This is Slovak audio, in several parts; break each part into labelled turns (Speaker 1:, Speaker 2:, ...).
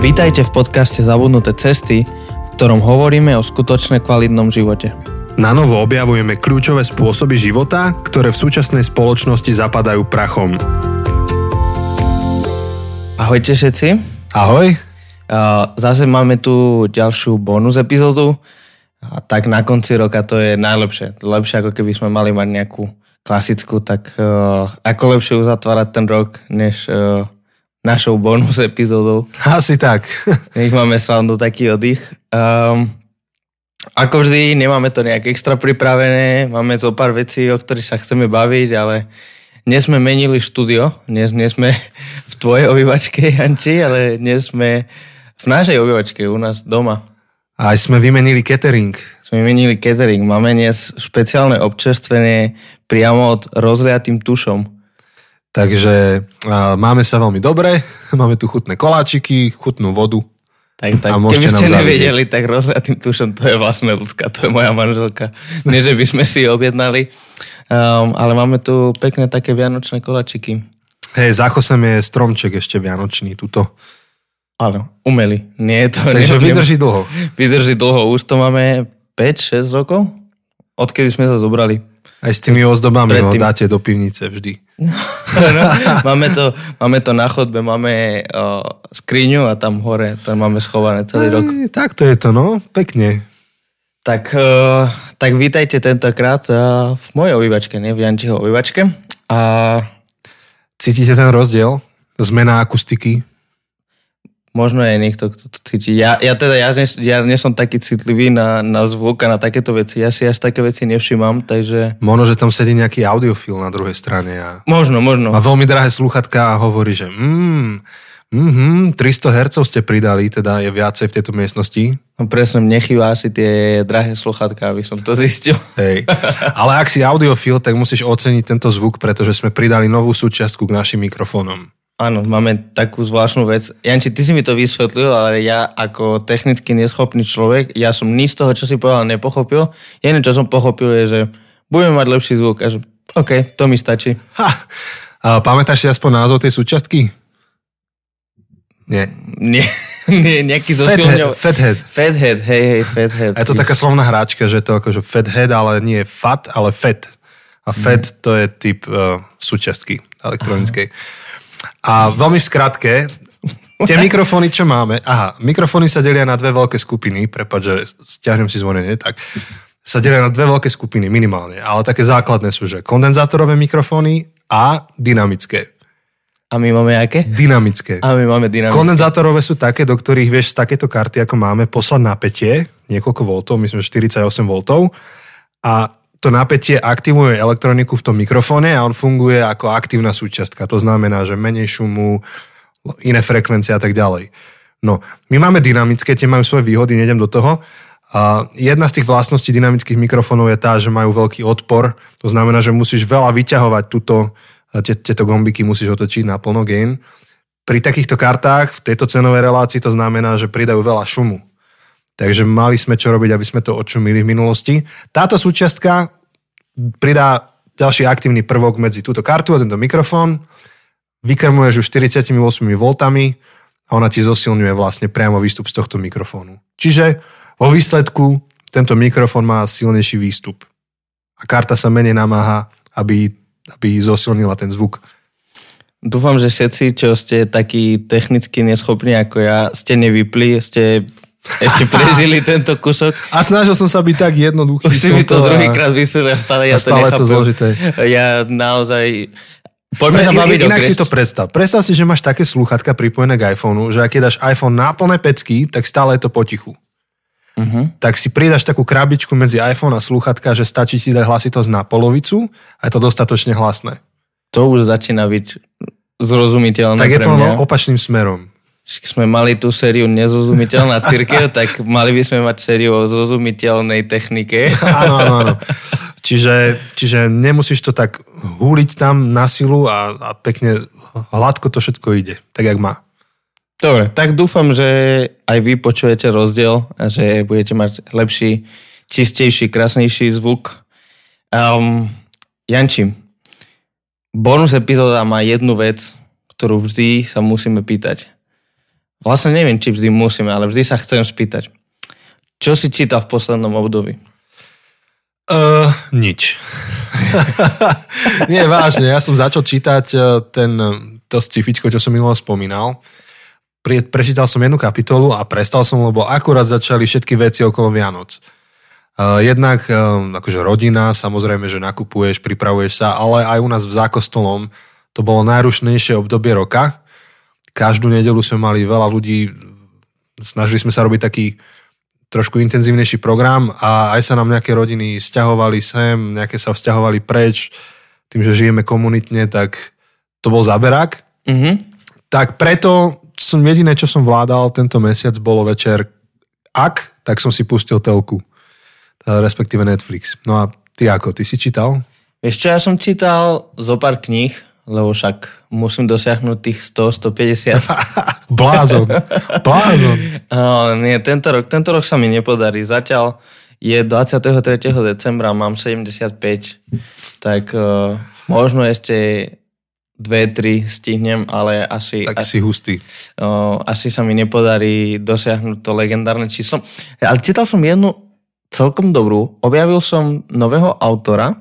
Speaker 1: Vítajte v podcaste Zabudnuté cesty, v ktorom hovoríme o skutočne kvalitnom živote.
Speaker 2: Na novo objavujeme kľúčové spôsoby života, ktoré v súčasnej spoločnosti zapadajú prachom.
Speaker 1: Ahojte všetci.
Speaker 2: Ahoj.
Speaker 1: Zase máme tu ďalšiu bonus epizódu. A tak na konci roka to je najlepšie. Lepšie ako keby sme mali mať nejakú klasickú, tak uh, ako lepšie uzatvárať ten rok, než uh, našou bonus epizódou.
Speaker 2: Asi tak.
Speaker 1: Nech máme srandu taký oddych. Um, ako vždy, nemáme to nejak extra pripravené, máme zo pár vecí, o ktorých sa chceme baviť, ale dnes sme menili štúdio, dnes nie sme v tvojej obývačke, Janči, ale dnes sme v našej obývačke, u nás doma.
Speaker 2: A aj sme vymenili catering.
Speaker 1: Sme vymenili catering. Máme dnes špeciálne občerstvenie priamo od rozliatým tušom.
Speaker 2: Takže uh, máme sa veľmi dobre, máme tu chutné koláčiky, chutnú vodu.
Speaker 1: Tak, tak, a keby ste nevedeli, tak rozliatým tušom to je vlastne ľudská, to je moja manželka. Nie, že by sme si objednali, um, ale máme tu pekné také vianočné koláčiky.
Speaker 2: Hej, za chosem je stromček ešte vianočný, tuto.
Speaker 1: Áno, umelý. Nie to...
Speaker 2: Takže nie, vydrží dlho.
Speaker 1: Vydrží dlho, už to máme 5-6 rokov, odkedy sme sa zobrali.
Speaker 2: Aj s tými ozdobami ho dáte do pivnice vždy. no,
Speaker 1: máme, to, máme to na chodbe, máme o, skriňu a tam hore, tam máme schované celý Aj, rok.
Speaker 2: Tak to je to, no, pekne.
Speaker 1: Tak, o, tak vítajte tentokrát v mojej obývačke, nie v Jančiho obývačke. A...
Speaker 2: Cítite ten rozdiel? Zmena akustiky?
Speaker 1: Možno je niekto, kto to cíti. Ja, ja teda, ja, nie, ja nie som taký citlivý na, na zvuk a na takéto veci. Ja si až také veci nevšimám, takže...
Speaker 2: Možno, že tam sedí nejaký audiofil na druhej strane. A...
Speaker 1: Možno, možno.
Speaker 2: Má veľmi drahé sluchatka a hovorí, že mm, mm 300 Hz ste pridali, teda je viacej v tejto miestnosti.
Speaker 1: No presne, mne chýba asi tie drahé sluchatka, aby som to zistil.
Speaker 2: Hej. Ale ak si audiofil, tak musíš oceniť tento zvuk, pretože sme pridali novú súčiastku k našim mikrofónom.
Speaker 1: Áno, máme takú zvláštnu vec. Janči, ty si mi to vysvetlil, ale ja ako technicky neschopný človek, ja som nič z toho, čo si povedal, nepochopil. Jediné, čo som pochopil, je, že budeme mať lepší zvuk. A že, OK, to mi stačí.
Speaker 2: Ha. A pamätáš si aspoň názov tej súčiastky? Nie.
Speaker 1: Nie. Nie, nejaký
Speaker 2: zosilňov. Fathead.
Speaker 1: Fathead, hej, hej, fathead.
Speaker 2: A je to taká slovná hráčka, že to akože fathead, ale nie fat, ale fat. A fat mm. to je typ uh, súčiastky elektronickej. Aha. A veľmi v skratke, tie mikrofóny, čo máme, aha, mikrofóny sa delia na dve veľké skupiny, prepáč, že stiahnem si zvonenie, tak sa delia na dve veľké skupiny minimálne, ale také základné sú, že kondenzátorové mikrofóny a dynamické.
Speaker 1: A my máme aké?
Speaker 2: Dynamické.
Speaker 1: A my máme dynamické.
Speaker 2: Kondenzátorové sú také, do ktorých vieš z takéto karty, ako máme, poslať napätie, niekoľko voltov, myslím, že 48 voltov. A to napätie aktivuje elektroniku v tom mikrofóne a on funguje ako aktívna súčiastka. To znamená, že menej šumu, iné frekvencie a tak ďalej. No, my máme dynamické, tie majú svoje výhody, nejdem do toho. A jedna z tých vlastností dynamických mikrofónov je tá, že majú veľký odpor. To znamená, že musíš veľa vyťahovať túto, tieto gombiky musíš otočiť na plno gain. Pri takýchto kartách v tejto cenovej relácii to znamená, že pridajú veľa šumu. Takže mali sme čo robiť, aby sme to odšumili v minulosti. Táto súčiastka pridá ďalší aktívny prvok medzi túto kartu a tento mikrofón. Vykrmuješ už 48 V a ona ti zosilňuje vlastne priamo výstup z tohto mikrofónu. Čiže vo výsledku tento mikrofón má silnejší výstup. A karta sa menej namáha, aby, aby zosilnila ten zvuk.
Speaker 1: Dúfam, že všetci, čo ste takí technicky neschopní ako ja, ste nevypli, ste ešte prežili tento kusok.
Speaker 2: A snažil som sa byť tak jednoduchý.
Speaker 1: Už si mi to druhýkrát vysvetlil, stále ja
Speaker 2: a stále
Speaker 1: to
Speaker 2: to zložité.
Speaker 1: Ja naozaj... Poďme sa baviť
Speaker 2: Inak si to predstav. Predstav si, že máš také slúchatka pripojené k iPhoneu, že ak dáš iPhone na plné pecky, tak stále je to potichu. Uh-huh. Tak si pridaš takú krabičku medzi iPhone a slúchatka, že stačí ti dať hlasitosť na polovicu a je to dostatočne hlasné.
Speaker 1: To už začína byť zrozumiteľné
Speaker 2: Tak je to
Speaker 1: no,
Speaker 2: opačným smerom
Speaker 1: sme mali tú sériu nezrozumiteľná církev, tak mali by sme mať sériu o zrozumiteľnej technike.
Speaker 2: Áno, áno, áno. Čiže, čiže nemusíš to tak húliť tam na silu a, a pekne hladko to všetko ide, tak jak má.
Speaker 1: Dobre, tak dúfam, že aj vy počujete rozdiel a že budete mať lepší, čistejší, krásnejší zvuk. Um, Janči, bonus epizóda má jednu vec, ktorú vždy sa musíme pýtať Vlastne neviem, či vždy musíme, ale vždy sa chcem spýtať. Čo si čítal v poslednom období?
Speaker 2: Uh, nič. Nie, vážne, ja som začal čítať uh, ten, to scifičko, čo som minulo spomínal. Pre, prečítal som jednu kapitolu a prestal som, lebo akurát začali všetky veci okolo Vianoc. Uh, jednak akože rodina, samozrejme, že nakupuješ, pripravuješ sa, ale aj u nás v zákostolom to bolo najrušnejšie obdobie roka. Každú nedelu sme mali veľa ľudí, snažili sme sa robiť taký trošku intenzívnejší program a aj sa nám nejaké rodiny stiahovali sem, nejaké sa vzťahovali preč, tým, že žijeme komunitne, tak to bol záberák.
Speaker 1: Mm-hmm.
Speaker 2: Tak preto som jediné, čo som vládal tento mesiac, bolo večer ak, tak som si pustil telku, respektíve Netflix. No a ty ako, ty si čítal?
Speaker 1: Ešte ja som čítal zo pár kníh, lebo však musím dosiahnuť tých 100, 150.
Speaker 2: blázon, blázon.
Speaker 1: Uh, nie, tento rok, tento rok sa mi nepodarí. Zatiaľ je 23. decembra, mám 75, tak uh, možno ešte dve, tri stihnem, ale asi...
Speaker 2: Tak
Speaker 1: asi,
Speaker 2: si hustý.
Speaker 1: Uh, asi sa mi nepodarí dosiahnuť to legendárne číslo. Ale čítal som jednu celkom dobrú. Objavil som nového autora.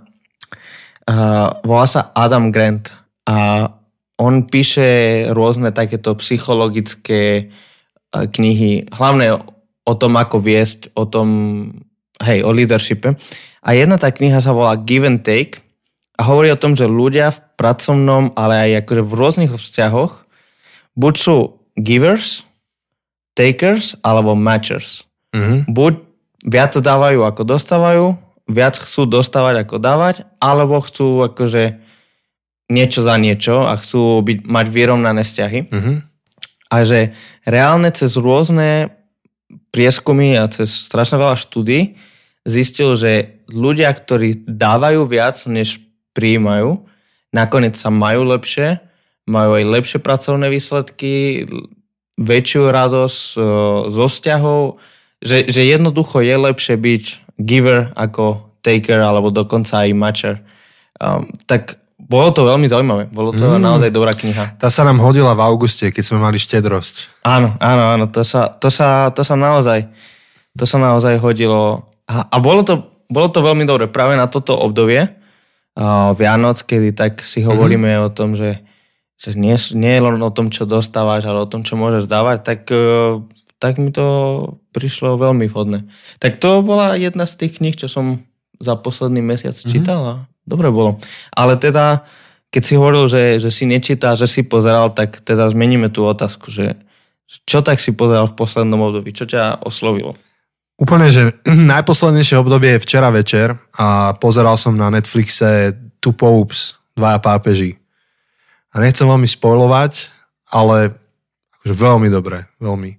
Speaker 1: Uh, volá sa Adam Grant. A on píše rôzne takéto psychologické knihy, hlavne o tom, ako viesť, o tom, hej, o leadershipe. A jedna tá kniha sa volá Give and Take a hovorí o tom, že ľudia v pracovnom, ale aj akože v rôznych vzťahoch buď sú givers, takers alebo matchers.
Speaker 2: Mm-hmm.
Speaker 1: Buď viac dávajú ako dostávajú, viac chcú dostávať ako dávať, alebo chcú akože niečo za niečo a chcú byť, mať vyrovnané vzťahy.
Speaker 2: Mm-hmm.
Speaker 1: A že reálne cez rôzne prieskumy a cez strašne veľa štúdí zistil, že ľudia, ktorí dávajú viac, než prijímajú, nakoniec sa majú lepšie, majú aj lepšie pracovné výsledky, väčšiu radosť e, zo vzťahov, že, že jednoducho je lepšie byť giver ako taker alebo dokonca aj matcher. Um, tak bolo to veľmi zaujímavé. Bolo to mm. naozaj dobrá kniha.
Speaker 2: Tá sa nám hodila v auguste, keď sme mali štedrosť.
Speaker 1: Áno, áno, áno. To sa, to sa, to sa naozaj to sa naozaj hodilo. A, a bolo, to, bolo to veľmi dobre práve na toto obdobie uh, Vianoc, kedy tak si hovoríme mm-hmm. o tom, že, že nie, nie je len o tom, čo dostávaš, ale o tom, čo môžeš dávať, tak, uh, tak mi to prišlo veľmi vhodné. Tak to bola jedna z tých kníh, čo som za posledný mesiac mm-hmm. čítal a dobre bolo. Ale teda, keď si hovoril, že, že si nečítal, že si pozeral, tak teda zmeníme tú otázku, že čo tak si pozeral v poslednom období? Čo ťa oslovilo?
Speaker 2: Úplne, že najposlednejšie obdobie je včera večer a pozeral som na Netflixe Two Popes, dvaja pápeži. A nechcem veľmi spoilovať, ale akože veľmi dobre, veľmi.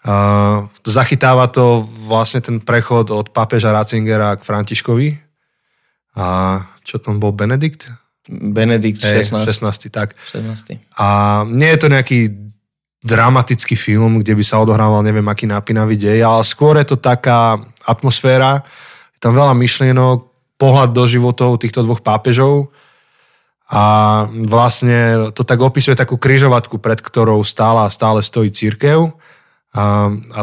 Speaker 2: Uh, zachytáva to vlastne ten prechod od pápeža Ratzingera k Františkovi. A čo tam bol Benedikt?
Speaker 1: Benedikt 16.
Speaker 2: Hey, 16. tak.
Speaker 1: 16.
Speaker 2: A nie je to nejaký dramatický film, kde by sa odohrával neviem aký napínavý dej, ale skôr je to taká atmosféra, je tam veľa myšlienok, pohľad do životov týchto dvoch pápežov a vlastne to tak opisuje takú kryžovatku, pred ktorou stála a stále stojí církev a, a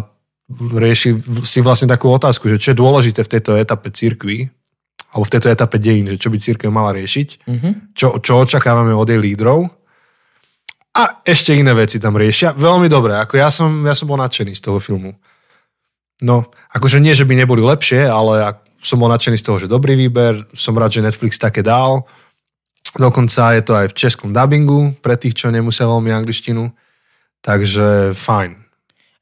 Speaker 2: rieši si vlastne takú otázku, že čo je dôležité v tejto etape církvy, alebo v tejto etape dejín, že čo by církev mala riešiť,
Speaker 1: mm-hmm.
Speaker 2: čo, čo očakávame od jej lídrov. A ešte iné veci tam riešia. Veľmi dobre, ako ja som, ja som bol nadšený z toho filmu. No, akože nie, že by neboli lepšie, ale som bol nadšený z toho, že dobrý výber, som rád, že Netflix také dal. Dokonca je to aj v českom dubbingu, pre tých, čo nemusia veľmi angličtinu. Takže fajn.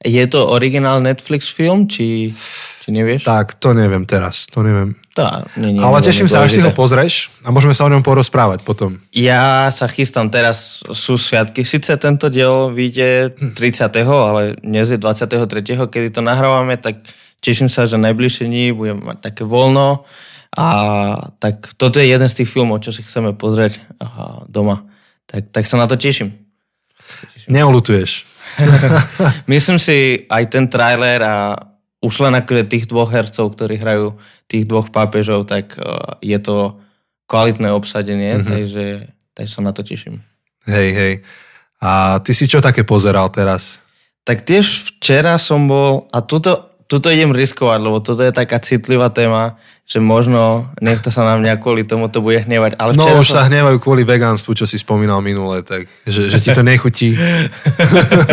Speaker 1: Je to originál Netflix film, či, či nevieš?
Speaker 2: Tak, to neviem teraz, to neviem.
Speaker 1: Tá, nie, nie,
Speaker 2: Ale teším sa, až si ho pozrieš a môžeme sa o ňom porozprávať potom.
Speaker 1: Ja sa chystám, teraz sú sviatky. Sice tento diel vyjde 30. ale dnes je 23. kedy to nahrávame, tak teším sa, že najbližšie dní budem mať také voľno a tak toto je jeden z tých filmov, čo si chceme pozrieť doma. Tak, tak sa na to teším.
Speaker 2: Neolutuješ.
Speaker 1: Myslím si, aj ten trailer a už len akože tých dvoch hercov, ktorí hrajú tých dvoch pápežov, tak uh, je to kvalitné obsadenie, mm-hmm. takže, takže sa na to teším.
Speaker 2: Hej, hej. A ty si čo také pozeral teraz?
Speaker 1: Tak tiež včera som bol, a tuto, tuto idem riskovať, lebo toto je taká citlivá téma, že možno niekto sa na mňa kvôli tomu to bude hnevať. Ale
Speaker 2: No už
Speaker 1: som...
Speaker 2: sa hnevajú kvôli vegánstvu, čo si spomínal minule, tak že, že ti to nechutí.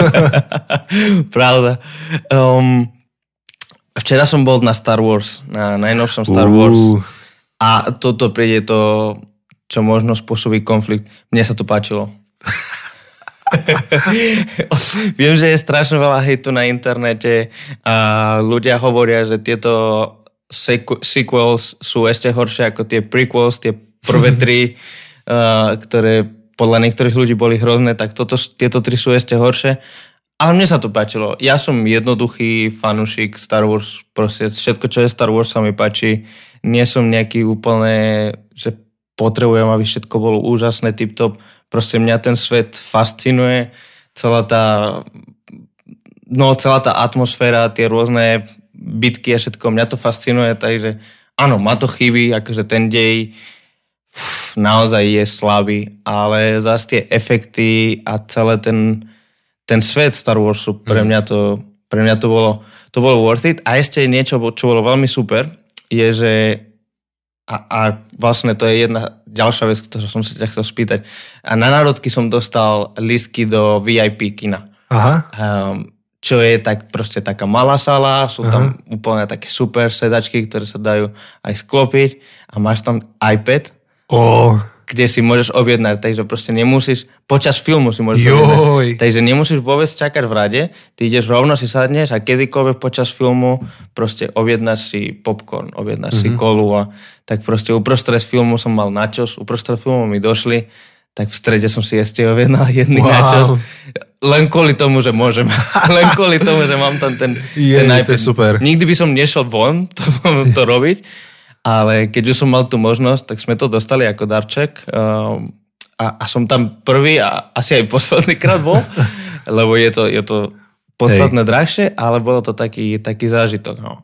Speaker 1: Pravda. Um, včera som bol na Star Wars, na najnovšom Star Wars.
Speaker 2: Uú,
Speaker 1: A toto príde to, čo možno spôsobí konflikt. Mne sa to páčilo. Viem, že je strašne veľa hejtu na internete a ľudia hovoria, že tieto sequ- sequels sú ešte horšie ako tie prequels, tie prvé tri, uh, ktoré podľa niektorých ľudí boli hrozné, tak toto, tieto tri sú ešte horšie. Ale mne sa to páčilo. Ja som jednoduchý fanušik Star Wars, proste všetko, čo je Star Wars sa mi páči. Nie som nejaký úplne, že potrebujem, aby všetko bolo úžasné, tip-top. Proste mňa ten svet fascinuje, celá tá, no celá tá atmosféra, tie rôzne bitky a všetko, mňa to fascinuje, takže áno, má to chyby, akože ten dej pff, naozaj je slabý, ale zase tie efekty a celé ten, ten svet Star Warsu, pre mňa to, pre mňa to bolo, to bolo worth it. A ešte niečo, čo bolo veľmi super, je, že a, a vlastne to je jedna ďalšia vec, ktorú som sa ťa chcel spýtať. A na národky som dostal lístky do VIP kina.
Speaker 2: Aha,
Speaker 1: Um, čo je tak proste taká malá sala, sú tam úplne také super sedačky, ktoré sa dajú aj sklopiť a máš tam iPad,
Speaker 2: o,
Speaker 1: kde si môžeš objednať, takže proste nemusíš, počas filmu si môžeš
Speaker 2: Joj.
Speaker 1: objednať. Takže nemusíš vôbec čakať v rade, ty ideš rovno si sadneš a kedykoľvek počas filmu proste objednáš si popcorn, objednáš mm-hmm. si kolu a tak proste uprostred filmu som mal načos, uprostred filmu mi došli, tak v strede som si ešte objednal jedný
Speaker 2: Wow.
Speaker 1: načos. Len kvôli tomu, že môžem. Len kvôli tomu, že mám tam ten,
Speaker 2: Je,
Speaker 1: ten iPad.
Speaker 2: super.
Speaker 1: Nikdy by som nešiel von to, to robiť, ale keď už som mal tú možnosť, tak sme to dostali ako darček um, a, a som tam prvý a asi aj posledný krát bol, lebo je to, je to podstatné drahšie, ale bolo to taký, taký zážitok. No.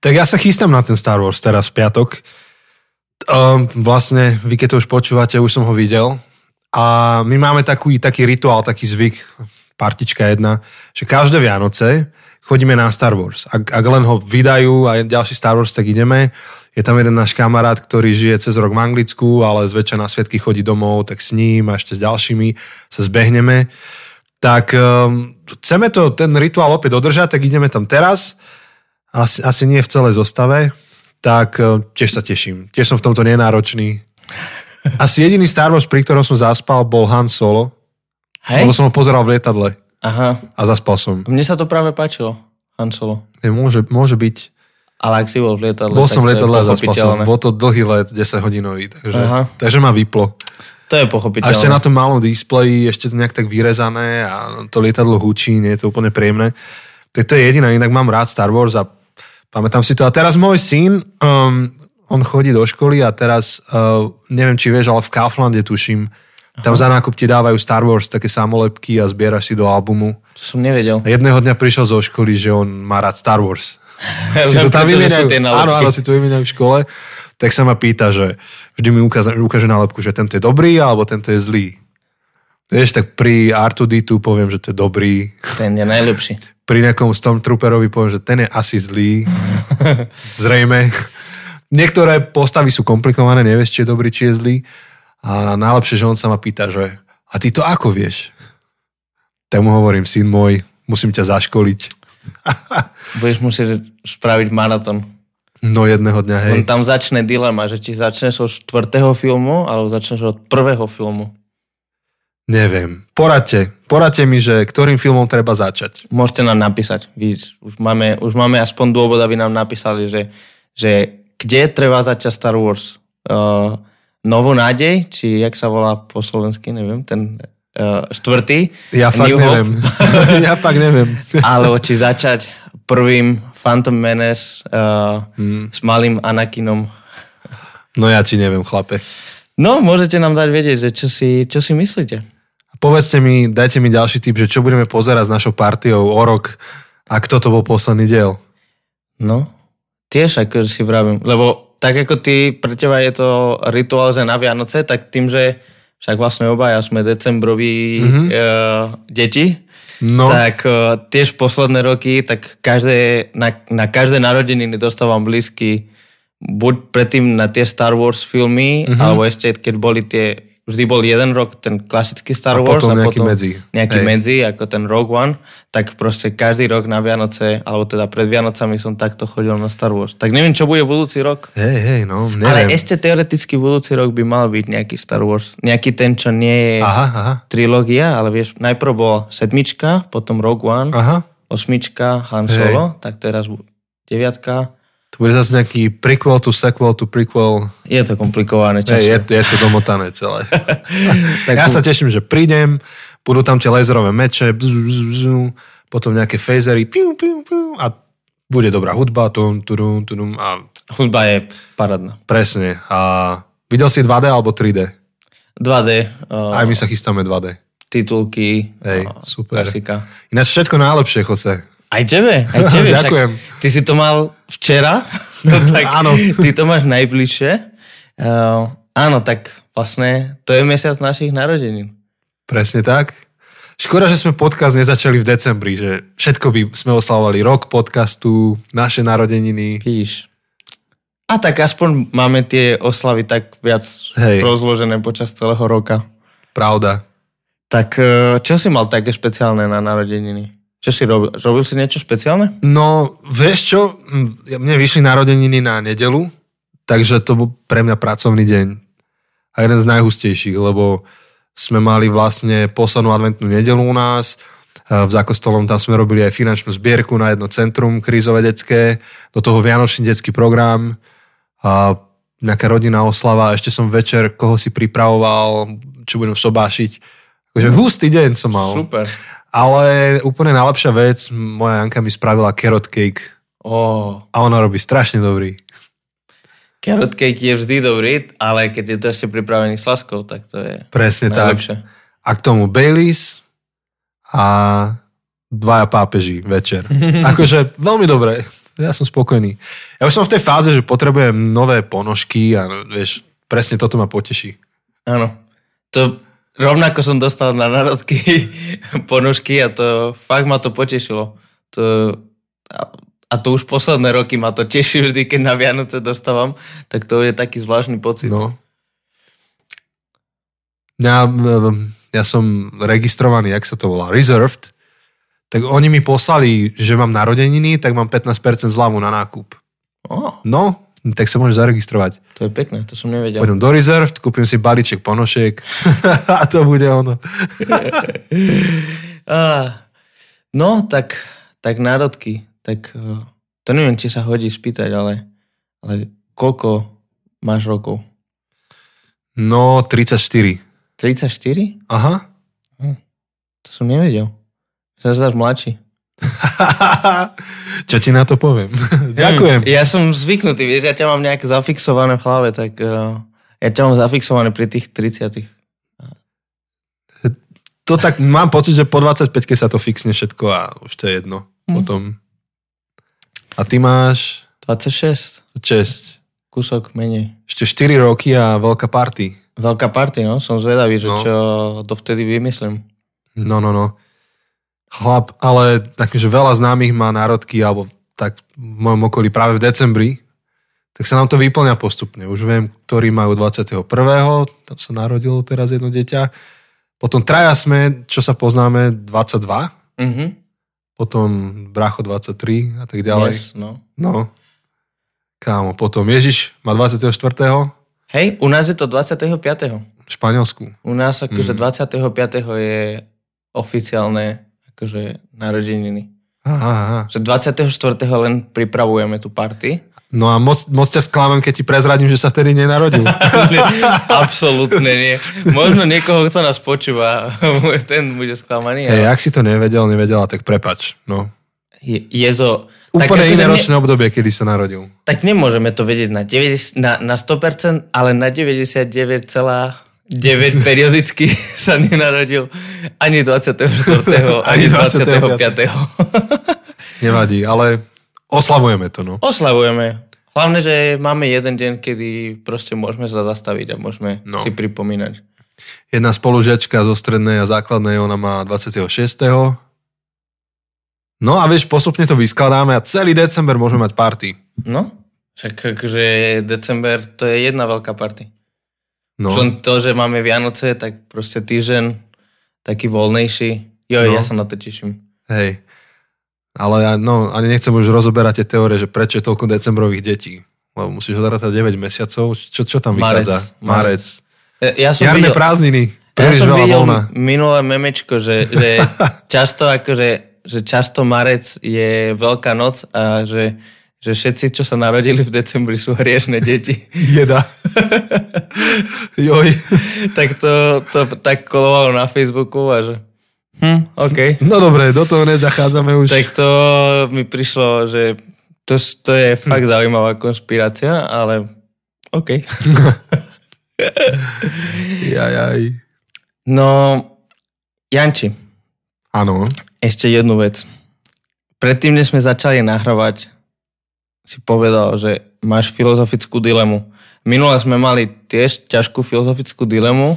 Speaker 2: Tak ja sa chystám na ten Star Wars teraz v piatok. Um, vlastne, vy keď to už počúvate, už som ho videl. A my máme taký, taký rituál, taký zvyk, partička jedna, že každé Vianoce chodíme na Star Wars. Ak, ak len ho vydajú a ďalší Star Wars, tak ideme. Je tam jeden náš kamarát, ktorý žije cez rok v Anglicku, ale zväčša na sviatky chodí domov, tak s ním a ešte s ďalšími sa zbehneme. Tak um, chceme to, ten rituál opäť dodržať, tak ideme tam teraz asi, asi nie v celej zostave, tak eh, tiež sa teším. Tiež som v tomto nenáročný. Asi jediný Star Wars, pri ktorom som zaspal, bol Han Solo,
Speaker 1: Hej?
Speaker 2: lebo som ho pozeral v lietadle
Speaker 1: Aha.
Speaker 2: a zaspal som.
Speaker 1: Mne sa to práve páčilo, Han Solo.
Speaker 2: Je, môže, môže byť.
Speaker 1: Ale ak si bol v lietadle,
Speaker 2: Bol som v lietadle a zaspal som. Bol to dlhý let, 10 hodinový, takže,
Speaker 1: Aha.
Speaker 2: takže ma vyplo.
Speaker 1: To je
Speaker 2: A
Speaker 1: pochopiteľné.
Speaker 2: ešte na tom malom displeji, ešte to nejak tak vyrezané a to lietadlo hučí, nie je to úplne príjemné. Tak to je jediné, inak mám rád Star Wars a pamätám si to. A teraz môj syn, um, on chodí do školy a teraz, uh, neviem či vieš, ale v Kauflande tuším, tam za nákup ti dávajú Star Wars, také samolepky a zbieraš si do albumu.
Speaker 1: To som nevedel.
Speaker 2: A jedného dňa prišiel zo školy, že on má rád Star Wars. Si to tam vymieňajú. Áno, áno, si to vymieňajú v škole. Tak sa ma pýta, že vždy mi ukáže, ukáže nálepku, že tento je dobrý alebo tento je zlý. Vieš, tak pri R2D2 poviem, že to je dobrý.
Speaker 1: Ten je najlepší.
Speaker 2: Pri nejakom Stormtrooperovi poviem, že ten je asi zlý. Zrejme. Niektoré postavy sú komplikované, nevieš, či je dobrý, či je zlý. A najlepšie, že on sa ma pýta, že a ty to ako vieš? Tak mu hovorím, syn môj, musím ťa zaškoliť.
Speaker 1: Budeš musieť spraviť maraton.
Speaker 2: No jedného dňa, hej.
Speaker 1: On tam začne dilema, že či začneš od štvrtého filmu, alebo začneš od prvého filmu.
Speaker 2: Neviem. Poradte. Poradte mi, že ktorým filmom treba začať.
Speaker 1: Môžete nám napísať. Vy, už, máme, už máme aspoň dôvod, aby nám napísali, že, že kde treba začať Star Wars. Uh, Novú nádej, či jak sa volá po slovensky, neviem, ten uh, štvrtý.
Speaker 2: Ja fakt
Speaker 1: New
Speaker 2: neviem. ja fakt neviem.
Speaker 1: Alebo či začať prvým Phantom Menace uh, hmm. s malým Anakinom.
Speaker 2: No ja ti neviem, chlape.
Speaker 1: No, môžete nám dať vedieť, že čo si, čo si myslíte.
Speaker 2: Povedzte mi, dajte mi ďalší tip, že čo budeme pozerať s našou partiou o rok a kto to bol posledný diel.
Speaker 1: No, tiež akože si vravím, lebo tak ako ty, pre teba je to rituál, že na Vianoce, tak tým, že však vlastne obaja sme decembroví mm-hmm. uh, deti,
Speaker 2: No,
Speaker 1: tak uh, tiež posledné roky, tak každé, na, na každé narodeniny dostávam blízky buď predtým na tie Star Wars filmy,
Speaker 2: Mhm.
Speaker 1: alebo ešte keď boli tie, vždy bol jeden rok ten klasický Star
Speaker 2: A
Speaker 1: Wars
Speaker 2: potom
Speaker 1: a
Speaker 2: nejaký
Speaker 1: potom
Speaker 2: medzi.
Speaker 1: nejaký
Speaker 2: Hej.
Speaker 1: medzi, ako ten Rogue One, tak proste každý rok na Vianoce, alebo teda pred Vianocami som takto chodil na Star Wars. Tak neviem, čo bude budúci rok.
Speaker 2: hej, hej, no, neviem.
Speaker 1: Ale ešte teoreticky budúci rok by mal byť nejaký Star Wars. Nejaký ten, čo nie je
Speaker 2: Aha, aha,
Speaker 1: trilógia, ale vieš, najprv bola sedmička, potom Rogue One,
Speaker 2: aha.
Speaker 1: osmička, Han Solo, tak teraz deviatka.
Speaker 2: To bude zase nejaký prequel to sequel to prequel.
Speaker 1: Je to komplikované
Speaker 2: Hej, je, je to domotané celé.
Speaker 1: Tak
Speaker 2: ja sa teším, že prídem, budú tam tie laserové meče, bzz, bzz, bzz, potom nejaké phasery, piu, piu, piu, a bude dobrá hudba, tum, turum, turum, a
Speaker 1: Hudba je parádna.
Speaker 2: presne. A videl si 2D alebo 3D?
Speaker 1: 2D, uh,
Speaker 2: Aj my sa chystáme 2D.
Speaker 1: titulky,
Speaker 2: Hej,
Speaker 1: uh,
Speaker 2: super.
Speaker 1: klasika.
Speaker 2: Ináč všetko najlepšie, Jose.
Speaker 1: Aj tebe, aj tebe. však
Speaker 2: Ďakujem.
Speaker 1: Ty si to mal včera, no tak
Speaker 2: Áno.
Speaker 1: ty to máš najbližšie. Uh, áno, tak vlastne to je mesiac našich narodenín.
Speaker 2: Presne tak. Škoda, že sme podcast nezačali v decembri, že všetko by sme oslavovali rok podcastu, naše narodeniny.
Speaker 1: Vidíš. A tak aspoň máme tie oslavy tak viac
Speaker 2: Hej.
Speaker 1: rozložené počas celého roka.
Speaker 2: Pravda.
Speaker 1: Tak eh, čo si mal také špeciálne na narodeniny? Čo si robil? Robil si niečo špeciálne?
Speaker 2: No, vieš čo, mne vyšli narodeniny na nedelu, takže to bol pre mňa pracovný deň. A jeden z najhustejších, lebo sme mali vlastne poslednú adventnú nedelu u nás, v Zákostolom tam sme robili aj finančnú zbierku na jedno centrum krízové detské, do toho Vianočný detský program, a nejaká rodinná oslava, ešte som večer koho si pripravoval, čo budem sobášiť. Takže hustý deň som mal.
Speaker 1: Super.
Speaker 2: Ale úplne najlepšia vec, moja Janka mi spravila carrot cake
Speaker 1: Oh,
Speaker 2: a ona robí strašne dobrý.
Speaker 1: carrot cake je vždy dobrý, ale keď je to ešte pripravený s laskou, tak to je
Speaker 2: Presne tak.
Speaker 1: najlepšie.
Speaker 2: A k tomu Baileys a dvaja pápeži večer. Akože veľmi dobré. Ja som spokojný. Ja už som v tej fáze, že potrebujem nové ponožky a vieš, presne toto ma poteší.
Speaker 1: Áno. To rovnako som dostal na národky ponožky a to fakt ma to potešilo. To, a, a to už posledné roky ma to teší vždy, keď na Vianoce dostávam, tak to je taký zvláštny pocit.
Speaker 2: No. Ja, ja som registrovaný, jak sa to volá, reserved, tak oni mi poslali, že mám narodeniny, tak mám 15% zľavu na nákup.
Speaker 1: Oh,
Speaker 2: No, tak sa môžeš zaregistrovať.
Speaker 1: to je pekné, to som nevedel.
Speaker 2: Pôjdem do Reserved, kúpim si balíček ponošiek a to bude ono.
Speaker 1: No, tak, tak národky. Tak eh, to neviem, či sa hodí spýtať, ale, ale koľko máš rokov?
Speaker 2: No, 34.
Speaker 1: 34?
Speaker 2: Aha.
Speaker 1: To som nevedel. Sa zdáš mladší.
Speaker 2: Čo ti na to poviem? Ďakujem.
Speaker 1: Ja som zvyknutý, vieš, ja ťa mám nejak zafixované v hlave, tak uh, ja ťa mám zafixované pri tých 30
Speaker 2: To tak mám pocit, že po 25 sa to fixne všetko a už to je jedno.
Speaker 1: Hm.
Speaker 2: Potom. A ty máš
Speaker 1: 26,
Speaker 2: česť.
Speaker 1: kúsok menej.
Speaker 2: Ešte 4 roky a veľká party.
Speaker 1: Veľká party, no, som zvedavý, že
Speaker 2: No.
Speaker 1: čo dovtedy vymyslím.
Speaker 2: No, no, no. Chlap, ale takže veľa známych má národky, alebo tak v mojom okolí práve v decembri, tak sa nám to vyplňa postupne. Už viem, ktorí majú 21. Tam sa narodilo teraz jedno dieťa. Potom traja sme, čo sa poznáme, 22.
Speaker 1: Mhm.
Speaker 2: Potom bracho 23 a tak ďalej.
Speaker 1: Yes, no.
Speaker 2: No. Kámo, potom Ježiš má 24.
Speaker 1: Hej, u nás je to 25.
Speaker 2: v Španielsku.
Speaker 1: U nás akože
Speaker 2: Mm.
Speaker 1: 25. je oficiálne akože narodeniny.
Speaker 2: Aha, aha.
Speaker 1: Že 24. len pripravujeme tú party.
Speaker 2: No a moc, moc ťa sklamem, keď ti prezradím, že sa vtedy nenarodil.
Speaker 1: Absolútne nie. Možno niekoho, kto nás počúva, ten bude sklamaný.
Speaker 2: Hej,
Speaker 1: ale
Speaker 2: ak si to nevedel, nevedela, tak prepač. No.
Speaker 1: je, je to...
Speaker 2: Úplne
Speaker 1: akože
Speaker 2: iné
Speaker 1: ne-
Speaker 2: ročné obdobie, kedy sa narodil.
Speaker 1: Tak nemôžeme to vedieť na, 90, na, na 100%, ale na 99,9 periodicky sa nenarodil ani 24. ani
Speaker 2: Ani
Speaker 1: 25.
Speaker 2: 25.. Nevadí, ale oslavujeme to, no.
Speaker 1: Oslavujeme. Hlavne, že máme jeden deň, kedy proste môžeme sa zastaviť a môžeme
Speaker 2: No.
Speaker 1: si pripomínať.
Speaker 2: Jedna spolužiačka zo strednej a základnej, ona má 26. No a vieš, postupne to vyskladáme a celý december môžeme mať party.
Speaker 1: No, však akože december to je jedna veľká party.
Speaker 2: No.
Speaker 1: Len to, že máme Vianoce, tak proste týždeň taký voľnejší. Jo,
Speaker 2: No.
Speaker 1: ja sa na to teším.
Speaker 2: hej. Ale ja, no, ani nechcem už rozoberať tie teórie, že prečo je toľko decembrových detí. Lebo musíš odrátať 9 mesiacov. Čo, čo tam
Speaker 1: Marec,
Speaker 2: vychádza?
Speaker 1: marec.
Speaker 2: Marec.
Speaker 1: Ja som
Speaker 2: Jarné
Speaker 1: videl,
Speaker 2: prázdniny.
Speaker 1: ja
Speaker 2: Príliš
Speaker 1: som
Speaker 2: veľa
Speaker 1: videl
Speaker 2: voľna.
Speaker 1: minulé memečko, že, že často akože, že často marec je veľká noc a že, že všetci, čo sa narodili v decembri, sú hriešne deti.
Speaker 2: Jeda. Joj.
Speaker 1: tak to, to tak kolovalo na Facebooku a že hm, OK.
Speaker 2: No dobre, do toho nezachádzame už.
Speaker 1: Tak to mi prišlo, že to, to je fakt zaujímavá konšpirácia, ale OK.
Speaker 2: Jajaj.
Speaker 1: No, Janči,
Speaker 2: Áno.
Speaker 1: ešte jednu vec. Predtým, než sme začali nahrávať, si povedal, že máš filozofickú dilemu. Minule sme mali tiež ťažkú filozofickú dilemu.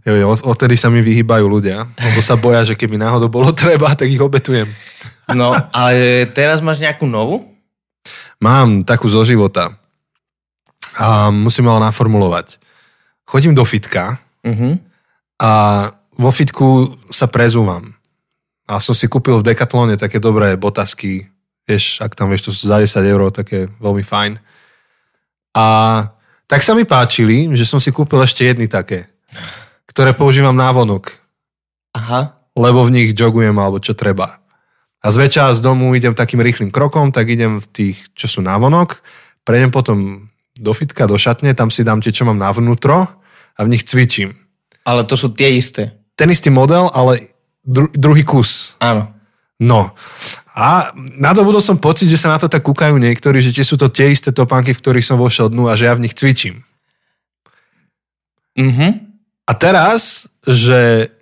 Speaker 2: Jo, jo, odtedy sa mi vyhýbajú ľudia, lebo sa boja, že keby náhodou bolo treba, tak ich obetujem.
Speaker 1: No, ale teraz máš nejakú novú?
Speaker 2: Mám takú zo života. A musím ale naformulovať. Chodím do fitka
Speaker 1: Uh-huh.
Speaker 2: a vo fitku sa prezúvam. A som si kúpil v Decathlone také dobré botasky, vieš, ak tam vieš, to sú za 10 eur, také veľmi fajn. A tak sa mi páčili, že som si kúpil ešte jedny také, ktoré používam návonok.
Speaker 1: Aha.
Speaker 2: lebo v nich jogujem alebo čo treba. A zväčša z domu idem takým rýchlým krokom, tak idem v tých, čo sú návonok, prejdem potom do fitka, do šatne, tam si dám tie, čo mám navnútro a v nich cvičím.
Speaker 1: Ale to sú tie isté.
Speaker 2: Ten istý model, ale dru- druhý kus.
Speaker 1: Áno.
Speaker 2: No. A nadobudol som pocit, že sa na to tak kúkajú niektorí, že či sú to tie isté topánky, v ktorých som vošiel dnu a že ja v nich cvičím.
Speaker 1: Uh-huh.
Speaker 2: A teraz, že,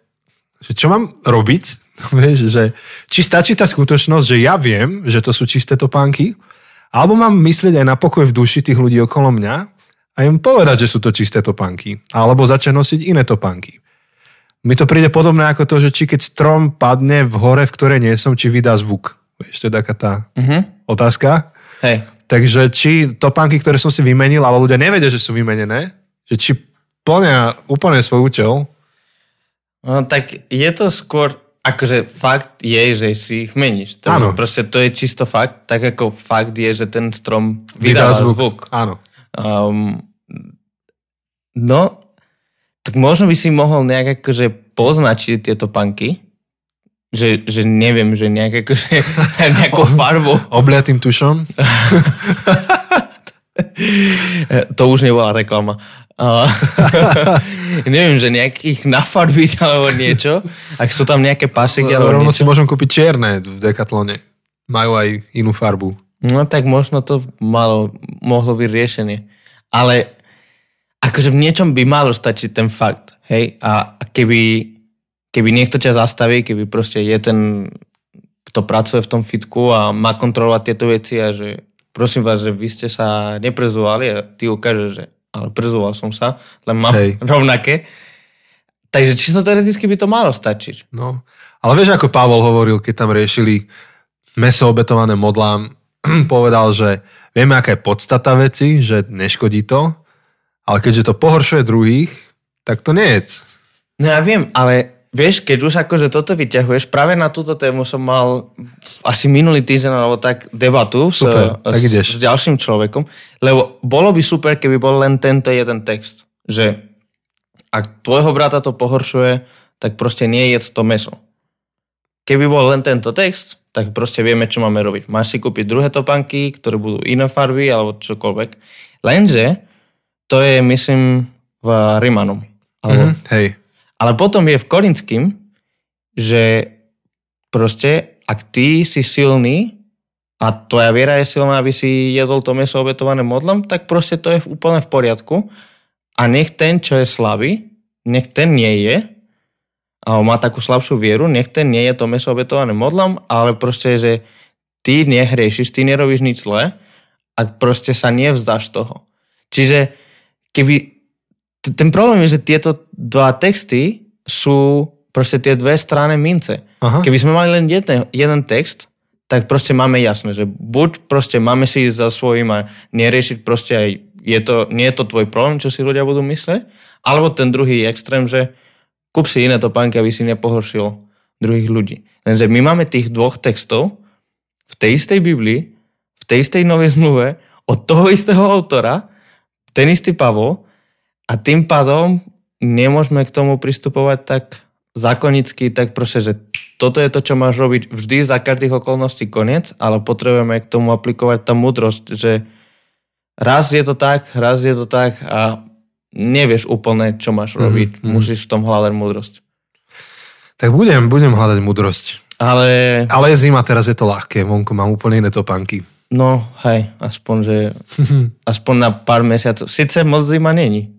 Speaker 2: že čo mám robiť, vieš, že či stačí tá skutočnosť, že ja viem, že to sú čisté topánky, alebo mám myslieť aj na pokoj v duši tých ľudí okolo mňa a im povedať, že sú to čisté topánky, alebo začať nosiť iné topánky. Mi to príde podobné ako to, že či keď strom padne v hore, v ktorej nie som, či vydá zvuk. Vieš, to je taká tá
Speaker 1: Uh-huh.
Speaker 2: otázka.
Speaker 1: Hej.
Speaker 2: Takže či topánky, ktoré som si vymenil, ale ľudia nevedia, že sú vymenené, že či plnia úplne svoj účel,
Speaker 1: No tak je to skôr, akože fakt je, že si ich meníš. To,
Speaker 2: Áno.
Speaker 1: Proste to je čisto fakt, tak ako fakt je, že ten strom
Speaker 2: vydá
Speaker 1: vydáva
Speaker 2: zvuk.
Speaker 1: zvuk.
Speaker 2: Áno.
Speaker 1: Um, no, tak možno by si mohol nejak akože poznačiť tieto panky, že, že neviem, že nejak akože nejakou farbou.
Speaker 2: Obliatým tušom.
Speaker 1: To už nebola reklama. Neviem, že nejakých nafarbiť alebo niečo. Ak sú tam nejaké pašeky alebo
Speaker 2: Rovno si môžem kúpiť čierne v Decathlone. Majú aj inú farbu.
Speaker 1: No tak možno to malo, mohlo byť riešenie. Ale akože v niečom by malo stačiť ten fakt. Hej? A a keby, keby niekto ťa zastaví, keby proste je ten, kto pracuje v tom fitku a má kontrolovať tieto veci a že prosím vás, že vy ste sa neprezúvali a ty ukážeš, že ale prezúval som sa, len mám
Speaker 2: Hej.
Speaker 1: rovnaké. Takže čisto teoreticky by to malo stačiť.
Speaker 2: No. Ale vieš, ako Pavol hovoril, keď tam riešili meso obetované modlám, povedal, že vieme, aká je podstata veci, že neškodí to, ale keďže to pohoršuje druhých, tak to nie je.
Speaker 1: No ja viem, ale vieš, keď už akože toto vyťahuješ, práve na túto tému som mal asi minulý týždeň alebo tak debatu s,
Speaker 2: Super, tak
Speaker 1: s,
Speaker 2: ideš.
Speaker 1: s ďalším človekom, lebo bolo by super, keby bol len tento jeden text, že ak tvojho brata to pohoršuje, tak proste nie jedz to meso. Keby bol len tento text, tak proste vieme, čo máme robiť. Máš si kúpiť druhé topánky, ktoré budú iné farby alebo čokoľvek. Lenže to je, myslím, v Rimanom. Alebo
Speaker 2: Mhm. Hej.
Speaker 1: ale potom je v Korinským, že proste, ak ty si silný a tvoja viera je silná, aby si jedol to meso obetované modlom, tak proste to je úplne v poriadku. A nech ten, čo je slabý, nech ten nie je, a má takú slabšiu vieru, nech ten nie je to meso obetované modlom, ale proste, že ty nehriešiš, ty nerobíš nič zlé, ak proste sa nevzdáš toho. Čiže keby ten problém je, že tieto dva texty sú proste tie dve strany mince.
Speaker 2: Aha.
Speaker 1: Keby sme mali len jeden, jeden text, tak proste máme jasné, že buď proste máme si za svojím a neriešiť proste aj, je to, nie je to tvoj problém, čo si ľudia budú mysleť, alebo ten druhý extrém, že kúp si iné topánky, aby si nepohoršil druhých ľudí. Lenže my máme tých dvoch textov v tej istej Biblii, v tej istej novej zmluve, od toho istého autora, ten istý Pavol, a tým pádom nemôžeme k tomu pristupovať tak zákonicky, tak proste, že toto je to, čo máš robiť vždy za každých okolností koniec, ale potrebujeme k tomu aplikovať tá múdrosť, že raz je to tak, raz je to tak a nevieš úplne, čo máš robiť. Mm-hmm. Musíš v tom hľadať múdrosť.
Speaker 2: Tak budem, budem hľadať múdrosť.
Speaker 1: Ale...
Speaker 2: Ale je zima, teraz je to ľahké, vonku mám úplne iné topánky.
Speaker 1: No, hej, aspoň, že aspoň na pár mesiacov. Sice moc zima není.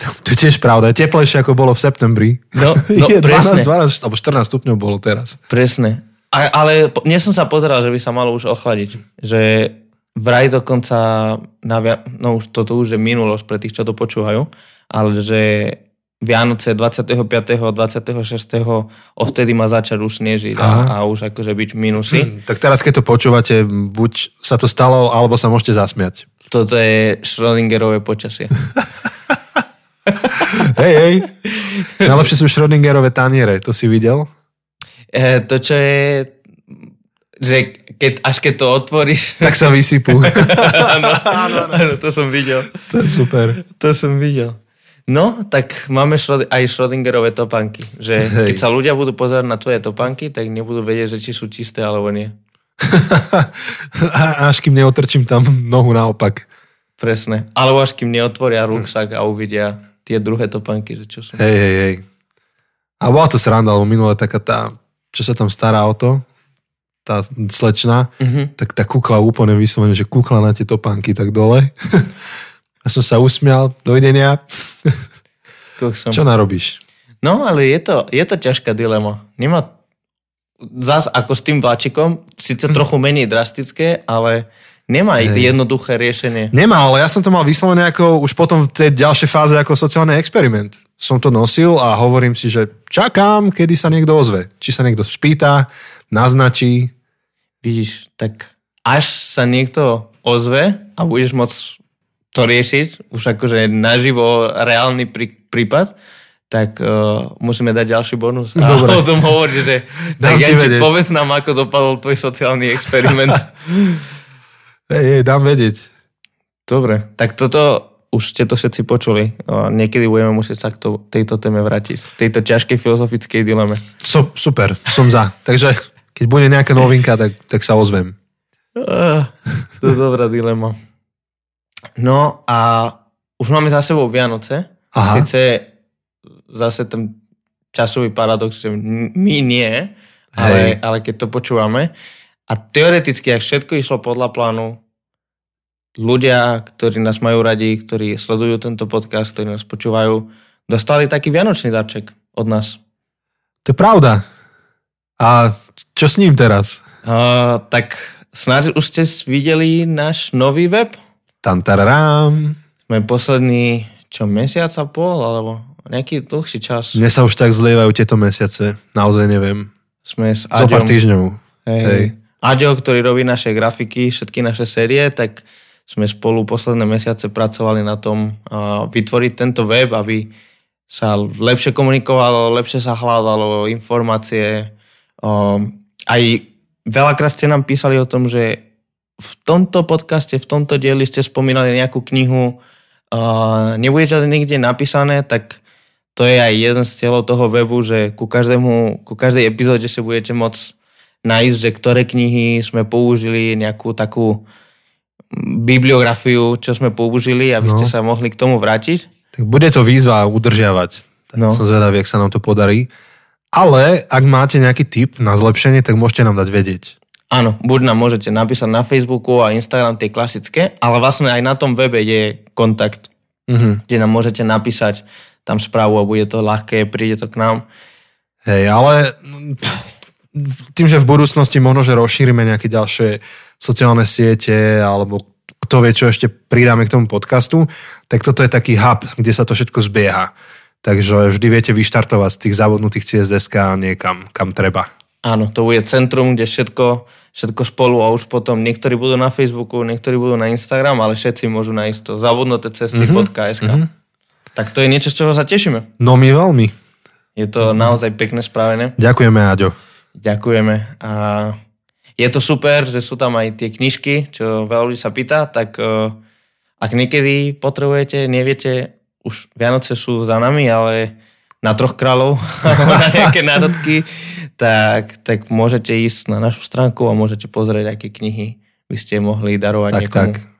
Speaker 2: To je tiež pravda, je teplejšie ako bolo v septembri.
Speaker 1: No, no
Speaker 2: je
Speaker 1: presne.
Speaker 2: 12, 12, alebo 14 stupňov bolo teraz.
Speaker 1: Presne. A, ale nie som sa pozeral, že by sa malo už ochladiť. Že vraj dokonca, na, Via- no už toto už je minulosť pre tých, čo to počúvajú, ale že Vianoce 25. 26. odvtedy má začať už snežiť a, a už akože byť minusy.
Speaker 2: Hm, tak teraz, keď to počúvate, buď sa to stalo, alebo sa môžete zasmiať.
Speaker 1: Toto je Schrödingerové počasie.
Speaker 2: Hej, hej. Najlepšie sú Schrödingerové taniere, to si videl?
Speaker 1: E, to, čo je, že keď, až keď to otvoríš,
Speaker 2: Tak sa vysypú.
Speaker 1: áno, áno, to som videl.
Speaker 2: to je super.
Speaker 1: To som videl. No, tak máme Schröd- aj Schrödingerové topánky. Že
Speaker 2: Hej.
Speaker 1: keď sa ľudia budú pozerať na tvoje topánky, tak nebudú vedieť, že či sú čisté alebo nie.
Speaker 2: A- Až kým neotrčím tam nohu naopak.
Speaker 1: Presne. Alebo až kým neotvoria ruksak a uvidia tie druhé topánky, že čo sú.
Speaker 2: Hej, hej, hej. A bola to sranda, lebo minule taká tá, čo sa tam stará o to, tá slečna,
Speaker 1: Mhm.
Speaker 2: tak tá kukla úplne vyslovene, že kukla na tie topánky tak dole. A som sa usmial, dovidenia.
Speaker 1: Koksom.
Speaker 2: Čo narobíš?
Speaker 1: No, ale je to, je to ťažká dilema. Nemá zás ako s tým vláčikom, síce trochu menej drastické, ale nemá
Speaker 2: Hej.
Speaker 1: jednoduché riešenie.
Speaker 2: Nemá, ale ja som to mal vyslovené ako už potom v tej ďalšej fáze ako sociálny experiment. Som to nosil a hovorím si, že čakám, kedy sa niekto ozve. Či sa niekto spýta, naznačí.
Speaker 1: Vidíš, tak až sa niekto ozve a budeš môcť to riešiť, už akože naživo reálny prí, prípad, tak uh, musíme dať ďalší bonus. A
Speaker 2: Dobre.
Speaker 1: o tom hovorí, že
Speaker 2: Dám
Speaker 1: tak
Speaker 2: ti
Speaker 1: Janči, povedz nám, ako dopadol tvoj sociálny experiment.
Speaker 2: Hej, hej, dám vedieť.
Speaker 1: Dobre, tak toto už ste to všetci počuli. Uh, niekedy budeme musieť sa k to, tejto téme vrátiť. Tejto ťažkej filozofickej dileme.
Speaker 2: So, super, som za. Takže keď bude nejaká novinka, tak, tak sa ozvem.
Speaker 1: Uh, to je dobrá dilema. No a už máme za sebou Vianoce.
Speaker 2: Aha.
Speaker 1: Sice zase ten časový paradox, že my nie, ale,
Speaker 2: Hej.
Speaker 1: ale keď to počúvame. A teoreticky, ak všetko išlo podľa plánu, ľudia, ktorí nás majú radi, ktorí sledujú tento podcast, ktorí nás počúvajú, dostali taký vianočný darček od nás.
Speaker 2: To je pravda. A čo s ním teraz?
Speaker 1: Uh, tak snáď už ste videli náš nový web?
Speaker 2: Tantararám.
Speaker 1: Sme posledný, čo, mesiac a pol, alebo nejaký dlhší čas.
Speaker 2: Mne sa už tak zlievajú tieto mesiace. Naozaj neviem.
Speaker 1: Sme s Aďom.
Speaker 2: týždňov.
Speaker 1: Hej.
Speaker 2: Hej.
Speaker 1: Aďo, ktorý robí naše grafiky, všetky naše série, tak sme spolu posledné mesiace pracovali na tom uh, vytvoriť tento web, aby sa lepšie komunikovalo, lepšie sa hľadalo informácie. Um, aj veľakrát ste nám písali o tom, že v tomto podcaste, v tomto dieli ste spomínali nejakú knihu, uh, nebude to niekde napísané, tak to je aj jeden z cieľov toho webu, že ku, každému, ku každej epizóde si budete môcť nájsť, že ktoré knihy sme použili, nejakú takú bibliografiu, čo sme použili, aby
Speaker 2: No.
Speaker 1: ste sa mohli k tomu vrátiť.
Speaker 2: Tak bude to výzva udržiavať. Tak
Speaker 1: No.
Speaker 2: Som zvedavý, ak sa nám to podarí. Ale ak máte nejaký tip na zlepšenie, tak môžete nám dať vedieť.
Speaker 1: Áno, buď nám môžete napísať na Facebooku a Instagram tie klasické, ale vlastne aj na tom webe je kontakt,
Speaker 2: Mhm.
Speaker 1: kde nám môžete napísať tam správu a bude to ľahké, príde to k nám.
Speaker 2: Hej, ale tým, že v budúcnosti možno, že rozšírime nejaké ďalšie sociálne siete alebo kto vie, čo ešte pridáme k tomu podcastu, tak toto je taký hub, kde sa to všetko zbieha. takže vždy viete vyštartovať z tých zabudnutých CSDSK niekam, kam treba.
Speaker 1: Áno, to bude centrum, kde všetko, všetko spolu a už potom niektorí budú na Facebooku, niektorí budú na Instagram, ale všetci môžu nájsť to cesty.sk. Mm-hmm. Tak to je niečo, z čoho sa tešíme.
Speaker 2: No my veľmi.
Speaker 1: Je to naozaj pekne spravené.
Speaker 2: Ďakujeme, Aďo.
Speaker 1: Ďakujeme. A je to super, že sú tam aj tie knižky, čo veľa ľudí sa pýta, tak uh, ak niekedy potrebujete, neviete, už Vianoce sú za nami, ale na troch kráľov na nejaké národky, tak, tak môžete ísť na našu stránku a môžete pozrieť, aké knihy by ste mohli darovať tak, niekomu. Tak.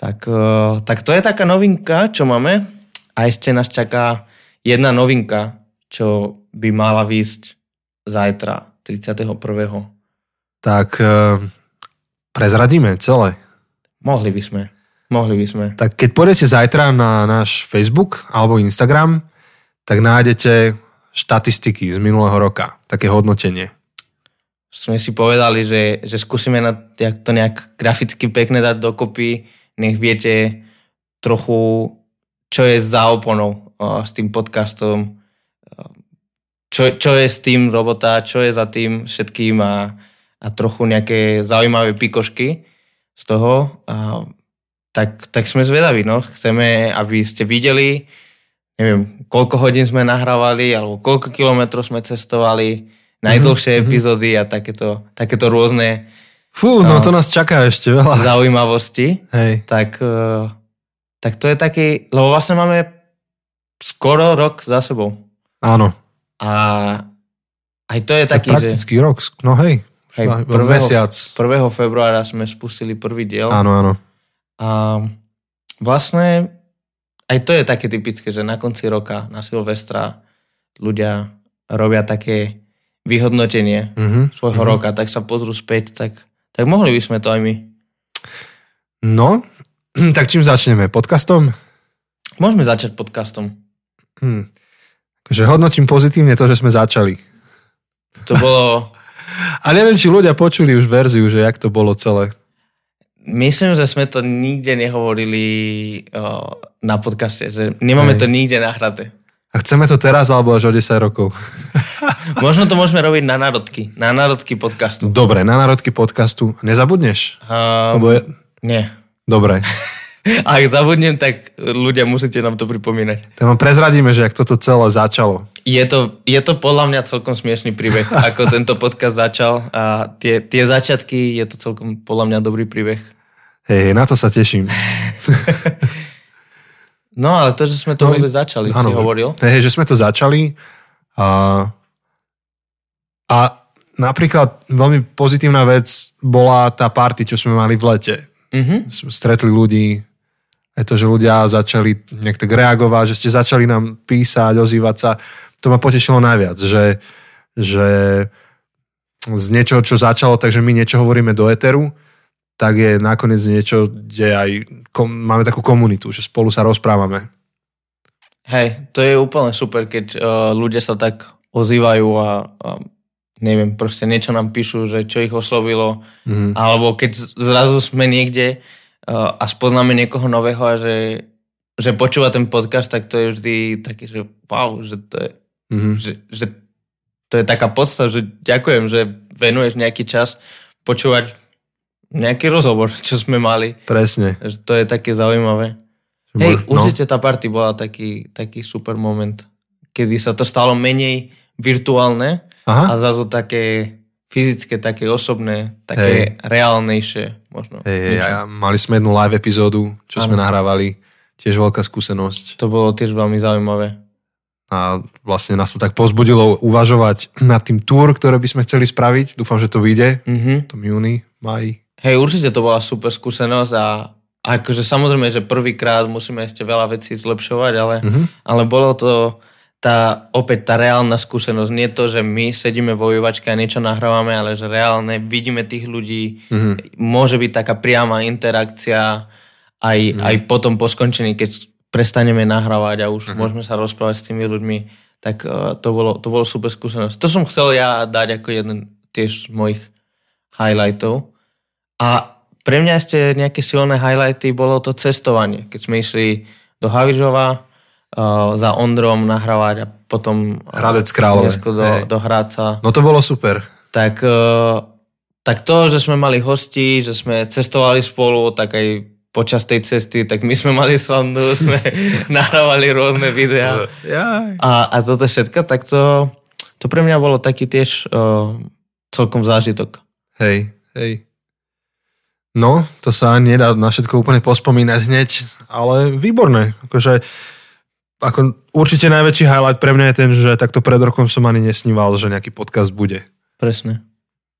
Speaker 1: Tak, uh, tak to je taká novinka, čo máme. A ešte nás čaká jedna novinka, čo by mala výsť zajtra, 31.
Speaker 2: Tak uh, prezradíme celé.
Speaker 1: Mohli by sme. Mohli by sme.
Speaker 2: Tak keď pôjdete zajtra na náš Facebook alebo Instagram, tak nájdete štatistiky z minulého roka, také hodnotenie.
Speaker 1: Sme si povedali, že, že skúsime na, to nejak graficky pekne dať dokopy, nech viete trochu, čo je za oponou uh, s tým podcastom, čo, čo je s tým robota, čo je za tým všetkým a, a trochu nejaké zaujímavé pikošky z toho. A, tak, tak sme zvedaví, no. Chceme, aby ste videli, neviem, koľko hodín sme nahrávali, alebo koľko kilometrov sme cestovali, najdlhšie mm-hmm. epizódy a takéto, takéto rôzne
Speaker 2: Fú, no, no to nás čaká ešte veľa.
Speaker 1: Zaujímavosti.
Speaker 2: Hej.
Speaker 1: Tak, uh, tak to je taký, lebo vlastne máme skoro rok za sebou.
Speaker 2: Áno.
Speaker 1: A aj to je taký,
Speaker 2: tak že... rok, no hej.
Speaker 1: hej prvého, mesiac. 1. februára sme spustili prvý diel.
Speaker 2: Áno, áno.
Speaker 1: A vlastne aj to je také typické, že na konci roka, na Silvestra, ľudia robia také vyhodnotenie mm-hmm. svojho mm-hmm. roka, tak sa pozrú späť, tak, tak mohli by sme to aj my.
Speaker 2: No, tak čím začneme? Podcastom?
Speaker 1: Môžeme začať podcastom.
Speaker 2: Hm že hodnotím pozitívne to, že sme začali.
Speaker 1: To bolo...
Speaker 2: A neviem, či ľudia počuli už verziu, že jak to bolo celé.
Speaker 1: Myslím, že sme to nikde nehovorili o, na podcaste, že nemáme Hej. to nikde nahraté.
Speaker 2: A chceme to teraz alebo až o 10 rokov?
Speaker 1: Možno to môžeme robiť na národky. Na národky podcastu.
Speaker 2: Dobre, na národky podcastu. Nezabudneš?
Speaker 1: Um, Lebo je... Nie.
Speaker 2: Dobre.
Speaker 1: Ak zabudnem, tak ľudia musíte nám to pripomínať.
Speaker 2: Tak vám prezradíme, že ak toto celé začalo.
Speaker 1: Je to, je to podľa mňa celkom smiešný príbeh, ako tento podcast začal a tie, tie začiatky je to celkom podľa mňa dobrý príbeh.
Speaker 2: Hej, na to sa teším.
Speaker 1: No ale to, že sme to no, vôbec začali, áno, si hovoril.
Speaker 2: Hej, že sme to začali a, a napríklad veľmi pozitívna vec bola tá party, čo sme mali v lete. Mm-hmm. Stretli ľudí, aj to, že ľudia začali nejak tak reagovať, že ste začali nám písať, ozývať sa, to ma potešilo najviac, že, že z niečoho, čo začalo, takže my niečo hovoríme do eteru, tak je nakoniec niečo, kde aj kom, máme takú komunitu, že spolu sa rozprávame.
Speaker 1: Hej, to je úplne super, keď uh, ľudia sa tak ozývajú a, a neviem, proste niečo nám píšu, že čo ich oslovilo, mm. alebo keď zrazu sme niekde a spoznáme niekoho nového a že, že počúva ten podcast, tak to je vždy taký, že wow, že to je, mm-hmm. že, že to je taká podsta, že ďakujem, že venuješ nejaký čas počúvať nejaký rozhovor, čo sme mali.
Speaker 2: Presne.
Speaker 1: Že to je také zaujímavé. Hej, no. určite tá party bola taký, taký super moment, kedy sa to stalo menej virtuálne Aha. a zrazu také fyzické, také osobné, také hey. reálnejšie možno.
Speaker 2: Hey, hey, mali sme jednu live epizódu, čo ano. sme nahrávali, tiež veľká skúsenosť.
Speaker 1: To bolo tiež veľmi zaujímavé.
Speaker 2: A vlastne nás to tak pozbudilo uvažovať nad tým túr, ktoré by sme chceli spraviť. Dúfam, že to vyjde mm-hmm. tom júni, maji.
Speaker 1: Hej, určite to bola super skúsenosť a akože samozrejme, že prvýkrát musíme ešte veľa vecí zlepšovať, ale, mm-hmm. ale bolo to tá, opäť tá reálna skúsenosť. Nie to, že my sedíme vo vývačke a niečo nahrávame, ale že reálne vidíme tých ľudí. Mm-hmm. Môže byť taká priama interakcia aj, mm-hmm. aj potom po skončení, keď prestaneme nahrávať a už mm-hmm. môžeme sa rozprávať s tými ľuďmi. Tak uh, to, bolo, to bolo super skúsenosť. To som chcel ja dať ako jeden tiež z mojich highlightov. A pre mňa ešte nejaké silné highlighty bolo to cestovanie. Keď sme išli do Havižova, uh, za Ondrom nahrávať a potom
Speaker 2: Hradec Králové.
Speaker 1: do,
Speaker 2: Hej.
Speaker 1: do Hradca.
Speaker 2: No to bolo super.
Speaker 1: Tak, uh, tak to, že sme mali hosti, že sme cestovali spolu, tak aj počas tej cesty, tak my sme mali srandu, sme nahrávali rôzne videá. A, a toto všetko, tak to, to pre mňa bolo taký tiež uh, celkom zážitok.
Speaker 2: Hej, hej. No, to sa nedá na všetko úplne pospomínať hneď, ale výborné. Akože, ako určite najväčší highlight pre mňa je ten, že takto pred rokom som ani nesníval, že nejaký podcast bude.
Speaker 1: Presne.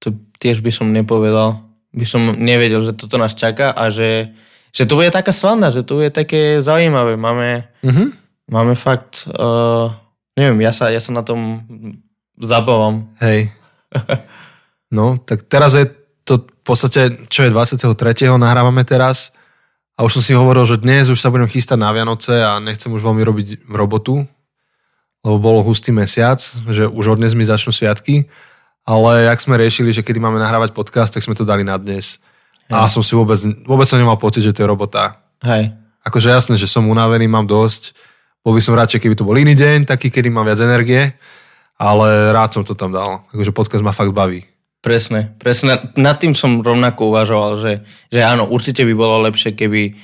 Speaker 1: To tiež by som nepovedal. By som nevedel, že toto nás čaká a že, že to bude taká sranda, že to bude také zaujímavé. Máme,
Speaker 2: Mhm.
Speaker 1: máme fakt, uh, neviem, ja sa, ja sa na tom zabávam.
Speaker 2: Hej. No, tak teraz je v podstate, čo je 23. nahrávame teraz a už som si hovoril, že dnes už sa budem chystať na Vianoce a nechcem už veľmi robiť robotu, lebo bolo hustý mesiac, že už od dnes mi začnú sviatky, ale jak sme riešili, že kedy máme nahrávať podcast, tak sme to dali na dnes. A som si vôbec, vôbec som nemal pocit, že to je robota.
Speaker 1: Hej,
Speaker 2: Akože jasné, že som unavený, mám dosť. Bol by som radšej, keby to bol iný deň, taký, kedy mám viac energie, ale rád som to tam dal. Akože podcast ma fakt baví.
Speaker 1: Presne. Presne nad tým som rovnako uvažoval, že, že áno, určite by bolo lepšie, keby,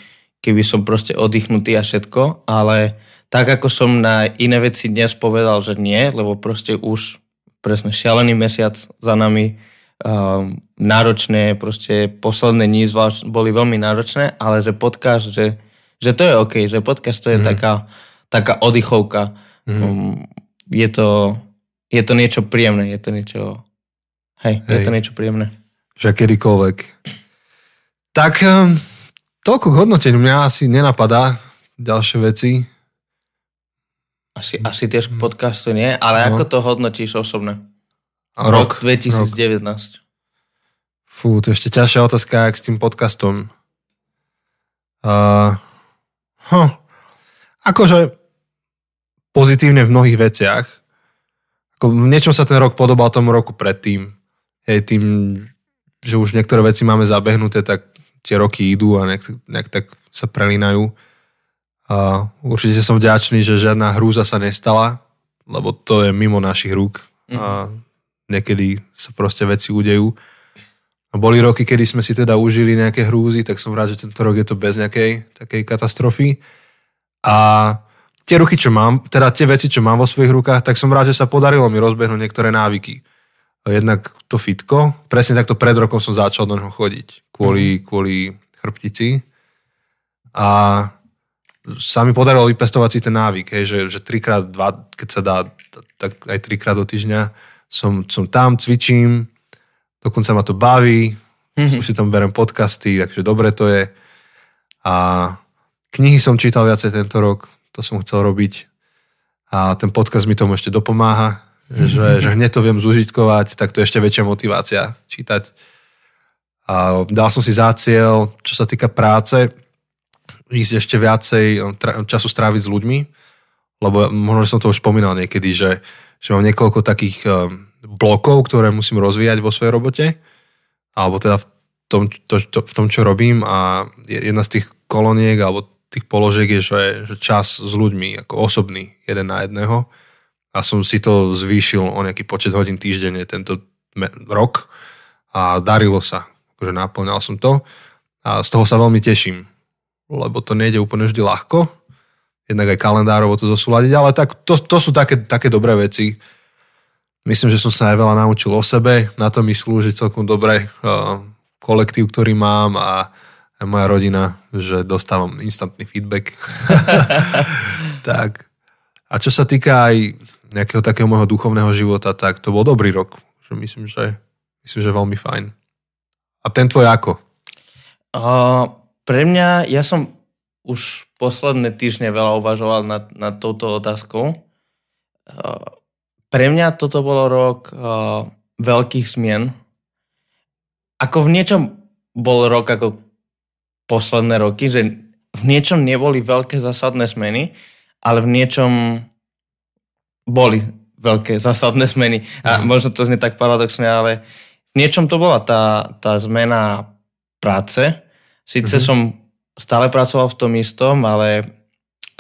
Speaker 1: keby som proste oddychnutý a všetko, ale tak ako som na iné veci dnes povedal, že nie, lebo proste už presne šialený mesiac za nami, um, náročné, proste posledné dní zvlášť boli veľmi náročné, ale že podcast, že, že to je OK, že podcast to je mm. taká, taká oddychovka. Mm. Um, je, to, je to niečo príjemné, je to niečo, hej, hej. je to niečo príjemné.
Speaker 2: Že kedykoľvek. Tak um, toľko k hodnoteniu. Mňa asi nenapadá ďalšie veci.
Speaker 1: Asi, asi tiež k podcastu nie, ale
Speaker 2: No.
Speaker 1: ako to hodnotíš osobne? Rok,
Speaker 2: rok.
Speaker 1: 2019.
Speaker 2: Fú, to je ešte ťažšia otázka, jak s tým podcastom. Uh, huh. Akože pozitívne v mnohých veciach. Ako v niečom sa ten rok podobal tomu roku predtým. Hej, tým, že už niektoré veci máme zabehnuté, tak tie roky idú a nejak, nejak tak sa prelínajú. A určite som vďačný, že žiadna hrúza sa nestala, lebo to je mimo našich rúk. A niekedy sa proste veci udejú. A boli roky, kedy sme si teda užili nejaké hrúzy, tak som rád, že tento rok je to bez nejakej takej katastrofy. A tie ruky, čo mám, teda tie veci, čo mám vo svojich rukách, tak som rád, že sa podarilo mi rozbehnúť niektoré návyky. Jednak to fitko, presne takto pred rokom som začal do neho chodiť, kvôli, kvôli chrbtici. A sa mi podarilo vypestovať si ten návyk, hej, že, že trikrát, dva, keď sa dá, tak aj trikrát do týždňa som, som tam, cvičím, dokonca ma to baví, mm-hmm. si tam berem podcasty, takže dobre to je. A knihy som čítal viacej tento rok, to som chcel robiť. A ten podcast mi tomu ešte dopomáha, že, že hneď to viem zužitkovať, tak to je ešte väčšia motivácia čítať. A dal som si za cieľ, čo sa týka práce, ísť ešte viacej tra- času stráviť s ľuďmi, lebo možno, že som to už spomínal niekedy, že, že mám niekoľko takých um, blokov, ktoré musím rozvíjať vo svojej robote, alebo teda v tom, to, to, v tom čo robím a jedna z tých koloniek alebo tých položiek je, že, že čas s ľuďmi, ako osobný, jeden na jedného a som si to zvýšil o nejaký počet hodín týždenne tento rok a darilo sa, akože naplňal som to a z toho sa veľmi teším, lebo to nejde úplne vždy ľahko, jednak aj kalendárovo to zosúľadiť, ale tak to, to sú také, také dobré veci. Myslím, že som sa aj veľa naučil o sebe, na to mi slúži celkom dobre uh, kolektív, ktorý mám a aj moja rodina, že dostávam instantný feedback. tak. A čo sa týka aj nejakého takého môjho duchovného života, tak to bol dobrý rok. Že myslím, že, myslím, že veľmi fajn. A ten tvoj ako?
Speaker 1: Uh, pre mňa, ja som už posledné týždne veľa uvažoval nad, nad touto otázkou. Uh, pre mňa toto bolo rok uh, veľkých zmien. Ako v niečom bol rok ako posledné roky, že v niečom neboli veľké zásadné zmeny, ale v niečom boli veľké zásadné zmeny. A
Speaker 2: Mhm.
Speaker 1: možno to znie tak paradoxne, ale v niečom to bola tá, tá zmena práce. Sice
Speaker 2: Mhm.
Speaker 1: som stále pracoval v tom istom, ale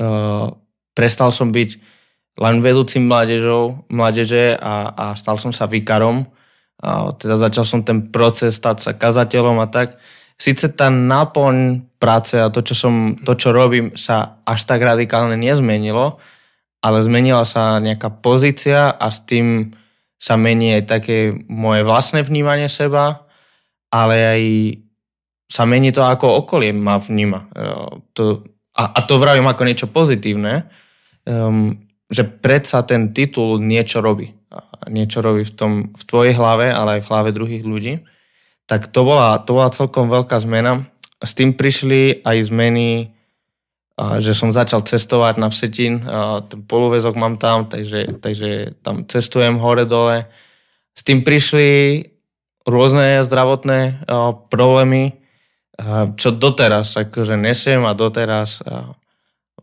Speaker 1: uh, prestal som byť len vedúcim mládežou, mládeže a, a stal som sa vikarom. A teda začal som ten proces stať sa kazateľom a tak. Sice tá náplň práce a to, čo, som, to, čo robím, sa až tak radikálne nezmenilo, ale zmenila sa nejaká pozícia a s tým sa mení aj také moje vlastné vnímanie seba, ale aj sa mení to, ako okolie ma vníma. E, to, a, a to vravím ako niečo pozitívne, um, že predsa ten titul niečo robí. Niečo robí v, tom, v tvojej hlave, ale aj v hlave druhých ľudí. Tak to bola, to bola celkom veľká zmena. S tým prišli aj zmeny, že som začal cestovať na Vsetín. Ten polovezok mám tam, takže, takže tam cestujem hore-dole. S tým prišli rôzne zdravotné problémy, čo doteraz akože nesiem a doteraz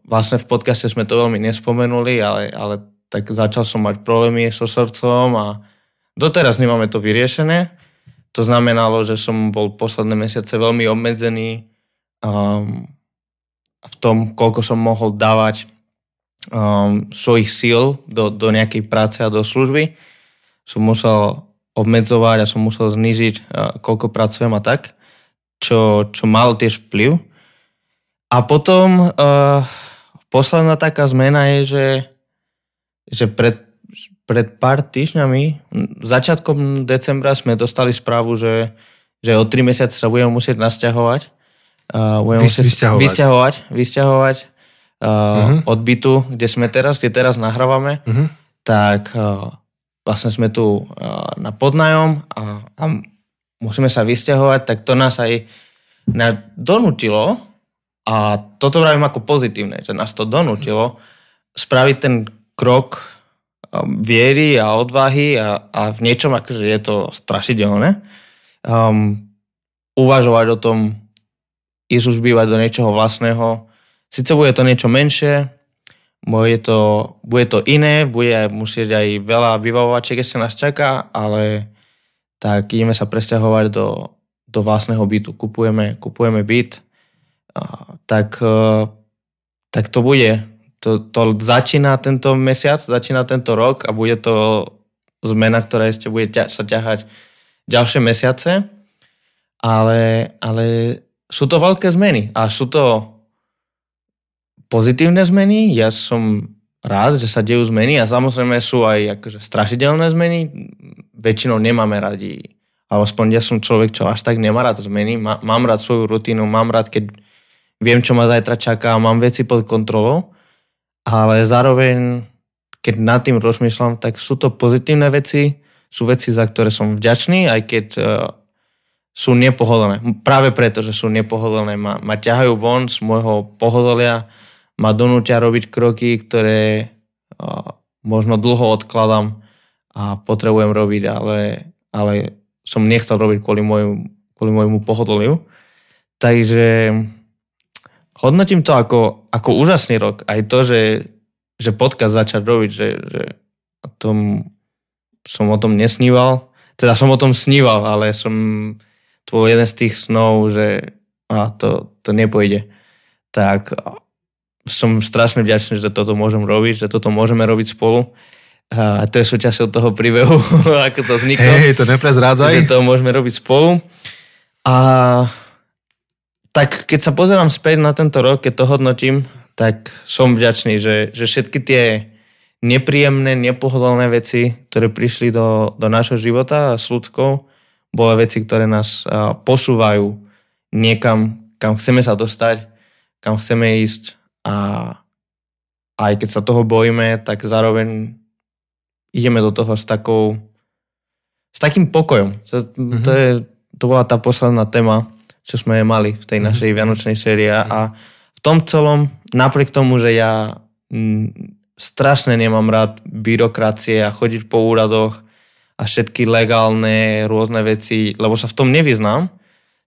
Speaker 1: vlastne v podcaste sme to veľmi nespomenuli, ale, ale tak začal som mať problémy so srdcom a doteraz nemáme to vyriešené. To znamenalo, že som bol posledné mesiace veľmi obmedzený um, v tom, koľko som mohol dávať um, svojich síl do, do nejakej práce a do služby. Som musel obmedzovať a som musel znižiť, uh, koľko pracujem a tak čo, čo malo tiež vplyv. A potom uh, posledná taká zmena je, že, že pred, pred pár týždňami, začiatkom decembra sme dostali správu, že, že o tri mesiace sa budeme musieť nasťahovať.
Speaker 2: Uh, budeme Vys, musieť vysťahovať.
Speaker 1: Vysťahovať, uh, uh-huh. od bytu, kde sme teraz, kde teraz nahrávame. Uh-huh. Tak uh, vlastne sme tu uh, na podnajom a, a musíme sa vysťahovať, tak to nás aj nás donútilo, a toto vravím ako pozitívne, že nás to donútilo spraviť ten krok um, viery a odvahy a, a v niečom akože je to strašidelné. Um, uvažovať o tom, už bývať do niečoho vlastného. Sice bude to niečo menšie, bude to, bude to iné, bude musieť aj veľa vybavovačiek ešte nás čaká, ale tak ideme sa presťahovať do, do vlastného bytu. Kupujeme, kupujeme byt, tak, e, tak to bude. To, to začína tento mesiac, začína tento rok a bude to zmena, ktorá ešte bude ťa, sa ťahať ďalšie mesiace. Ale, ale sú to veľké zmeny a sú to pozitívne zmeny. Ja som rád, že sa dejú zmeny a samozrejme sú aj akože strašidelné zmeny. Väčšinou nemáme radi, ale aspoň ja som človek, čo až tak nemá rád zmeny. Má, mám rád svoju rutinu, mám rád, keď viem, čo ma zajtra čaká, mám veci pod kontrolou, ale zároveň, keď nad tým rozmýšľam, tak sú to pozitívne veci, sú veci, za ktoré som vďačný, aj keď uh, sú nepohodlné. Práve preto, že sú nepohodlné, ma, ma ťahajú von z môjho pohodolia, ma donútia robiť kroky, ktoré možno dlho odkladám a potrebujem robiť, ale, ale som nechcel robiť kvôli, môjmu, kvôli môjmu pohodliu. Takže hodnotím to ako, ako úžasný rok. Aj to, že, že podcast začať robiť, že, že o tom, som o tom nesníval. Teda som o tom sníval, ale som to bol jeden z tých snov, že a to, to nepôjde. Tak som strašne vďačný, že toto môžem robiť, že toto môžeme robiť spolu. A to je súčasťou toho príbehu, ako to vzniklo.
Speaker 2: Hej, to neprezrádzaj.
Speaker 1: Že to môžeme robiť spolu. A tak keď sa pozerám späť na tento rok, keď to hodnotím, tak som vďačný, že, že všetky tie nepríjemné, nepohodlné veci, ktoré prišli do, do nášho života s ľudskou, boli veci, ktoré nás posúvajú niekam, kam chceme sa dostať, kam chceme ísť a aj keď sa toho bojíme, tak zároveň ideme do toho s takou s takým pokojom. To, mm-hmm. to, je, to bola tá posledná téma, čo sme mali v tej mm-hmm. našej vianočnej sérii a v tom celom, napriek tomu, že ja m, strašne nemám rád byrokracie a chodiť po úradoch a všetky legálne rôzne veci, lebo sa v tom nevyznám,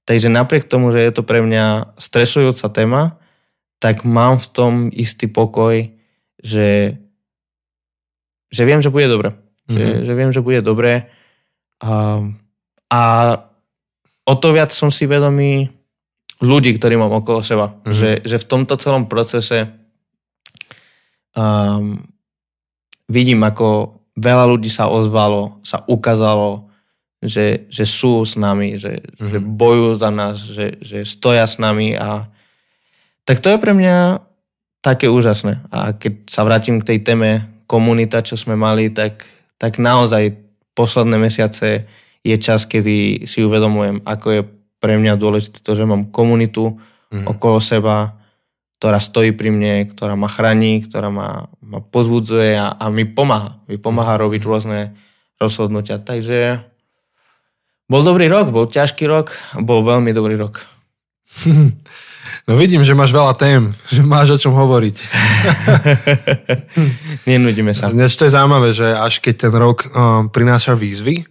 Speaker 1: takže napriek tomu, že je to pre mňa stresujúca téma, tak mám v tom istý pokoj, že, že viem, že bude dobre. Mm-hmm. Že, mhm. že viem, že bude dobre. A, a o to viac som si vedomý ľudí, ktorí mám okolo seba. Mm-hmm. Že, že v tomto celom procese um, vidím, ako veľa ľudí sa ozvalo, sa ukázalo, že, že sú s nami, že, mm-hmm. že bojujú za nás, že, že stoja s nami a tak to je pre mňa také úžasné. A keď sa vrátim k tej téme komunita, čo sme mali, tak, tak naozaj posledné mesiace je čas, kedy si uvedomujem, ako je pre mňa dôležité to, že mám komunitu mm-hmm. okolo seba, ktorá stojí pri mne, ktorá ma chráni, ktorá ma, ma pozbudzuje a, a mi pomáha. Mi pomáha robiť rôzne rozhodnutia. Takže bol dobrý rok, bol ťažký rok, bol veľmi dobrý rok.
Speaker 2: No vidím, že máš veľa tém, že máš o čom hovoriť.
Speaker 1: Nenudíme sa.
Speaker 2: Dnes to je zaujímavé, že až keď ten rok um, prináša výzvy,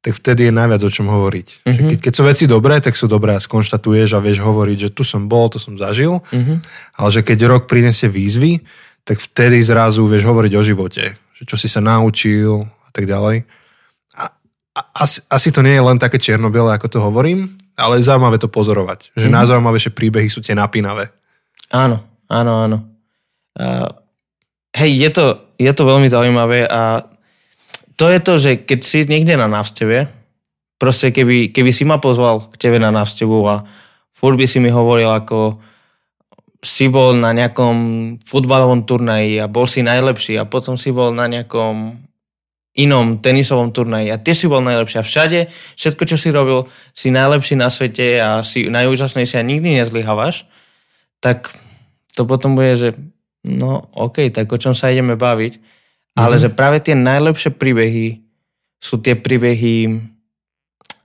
Speaker 2: tak vtedy je najviac o čom hovoriť. Mm-hmm. Keď, keď sú veci dobré, tak sú dobré a skonštatuješ a vieš hovoriť, že tu som bol, to som zažil, mm-hmm. ale že keď rok prinesie výzvy, tak vtedy zrazu vieš hovoriť o živote, že čo si sa naučil a tak ďalej. A, a asi, asi to nie je len také čierno-biele, ako to hovorím, ale zaujímavé to pozorovať. Že mm-hmm. najzaujímavejšie príbehy sú tie napínavé.
Speaker 1: Áno, áno, áno. Uh, hej, je to, je to veľmi zaujímavé a to je to, že keď si niekde na návšteve, proste keby, keby si ma pozval k tebe na návštevu a furt by si mi hovoril, ako si bol na nejakom futbalovom turnaji a bol si najlepší a potom si bol na nejakom inom tenisovom turnaji a tiež si bol najlepší a všade, všetko, čo si robil, si najlepší na svete a si najúžasnejší a nikdy nezlyhávaš, tak to potom bude, že no OK, tak o čom sa ideme baviť. Ale mhm. že práve tie najlepšie príbehy sú tie príbehy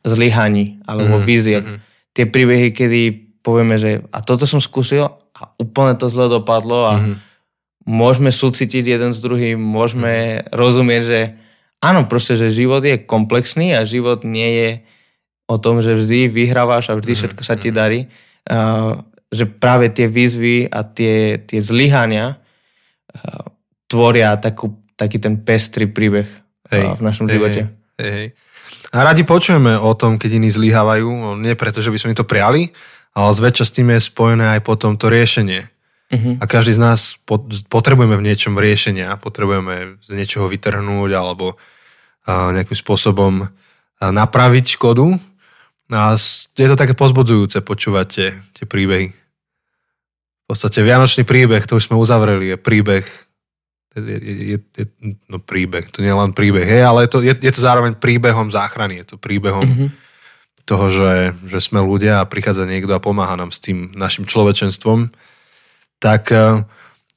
Speaker 1: zlyhaní alebo mm-hmm. víziev. Mm-hmm. Tie príbehy, kedy povieme, že a toto som skúsil a úplne to zle dopadlo a mm-hmm. môžeme súcitiť jeden s druhým, môžeme mm-hmm. rozumieť, že áno, proste, že život je komplexný a život nie je o tom, že vždy vyhrávaš a vždy mm-hmm. všetko sa ti mhm. darí. Uh, že práve tie výzvy a tie, tie zlyhania uh, tvoria takú, taký ten pestrý príbeh hej, v našom hej, živote.
Speaker 2: Hej, hej. A radi počujeme o tom, keď iní zlyhávajú, no, nie preto, že by sme to priali, ale zväčša s tým je spojené aj potom to riešenie. Uh-huh. A každý z nás potrebujeme v niečom riešenia, potrebujeme z niečoho vytrhnúť alebo nejakým spôsobom napraviť škodu. A je to také pozbudzujúce počúvať tie, tie príbehy. V podstate Vianočný príbeh, to už sme uzavreli, je príbeh je, je, je, no príbeh, to nie je len príbeh, hej, ale je to, je, je to zároveň príbehom záchrany, je to príbehom mm-hmm. toho, že, že sme ľudia a prichádza niekto a pomáha nám s tým našim človečenstvom tak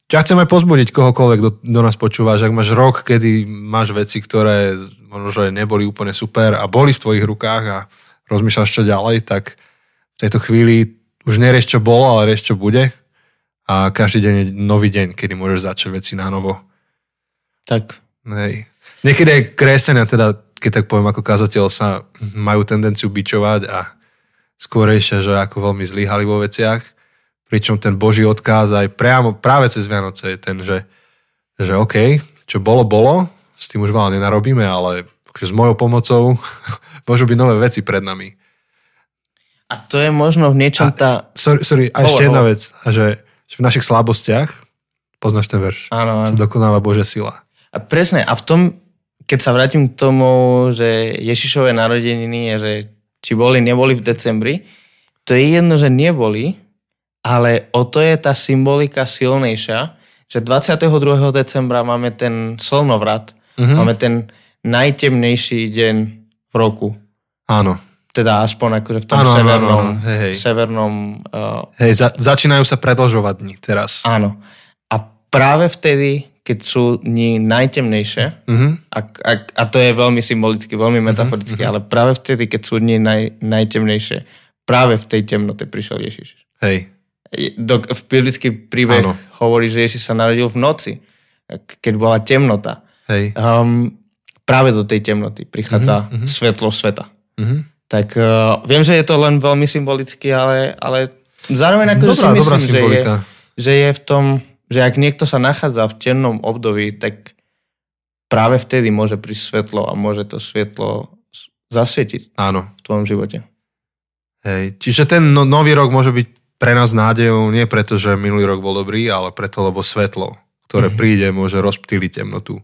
Speaker 2: ťa chcem aj pozbudiť kohokoľvek, kto do nás počúva, že ak máš rok, kedy máš veci, ktoré možno, že neboli úplne super a boli v tvojich rukách a rozmýšľaš čo ďalej, tak v tejto chvíli už nerieš, čo bolo, ale rieš, čo bude. A každý deň je nový deň, kedy môžeš začať veci na novo.
Speaker 1: Tak.
Speaker 2: Hej. Niekedy aj kresťania, teda, keď tak poviem ako kazateľ, sa majú tendenciu bičovať a skôrejšie, že ako veľmi zlyhali vo veciach Pričom ten Boží odkáz aj priamo, práve cez Vianoce je ten, že, že OK, čo bolo, bolo, s tým už veľa nenarobíme, ale s mojou pomocou môžu byť nové veci pred nami.
Speaker 1: A to je možno v niečom tá...
Speaker 2: Sorry, sorry a ešte jedna vec, a že, že v našich slabostiach, poznáš ten verš, áno, áno. sa dokonáva Božia sila.
Speaker 1: A presne, a v tom, keď sa vrátim k tomu, že Ježišové narodeniny že či boli, neboli v decembri, to je jedno, že neboli, ale o to je tá symbolika silnejšia, že 22. decembra máme ten slnovrat, uh-huh. máme ten najtemnejší deň v roku.
Speaker 2: Áno.
Speaker 1: Teda aspoň akože v tom áno, severnom... Áno, áno. Hej, hej. severnom uh,
Speaker 2: hej, za, začínajú sa predlžovať dní teraz.
Speaker 1: Áno. A práve vtedy, keď sú dni najtemnejšie, uh-huh. a, a, a to je veľmi symbolicky, veľmi metaforicky, uh-huh. ale práve vtedy, keď sú dni naj, najtemnejšie, práve v tej temnote prišiel Ježiš.
Speaker 2: Hej.
Speaker 1: Do, v biblický príbeh ano. hovorí, že Ježiš sa narodil v noci, keď bola temnota.
Speaker 2: Hej.
Speaker 1: Um, práve do tej temnoty prichádza uh-huh. svetlo sveta. Uh-huh. Tak uh, viem, že je to len veľmi symbolicky, ale, ale zároveň ako dobrá, si myslím, že je, že je v tom, že ak niekto sa nachádza v temnom období, tak práve vtedy môže prísť svetlo a môže to svetlo zasvietiť
Speaker 2: Áno.
Speaker 1: v tvojom živote.
Speaker 2: Hej. Čiže ten no, nový rok môže byť pre nás nádejou nie preto, že minulý rok bol dobrý, ale preto, lebo svetlo, ktoré príde, môže rozptýliť temnotu.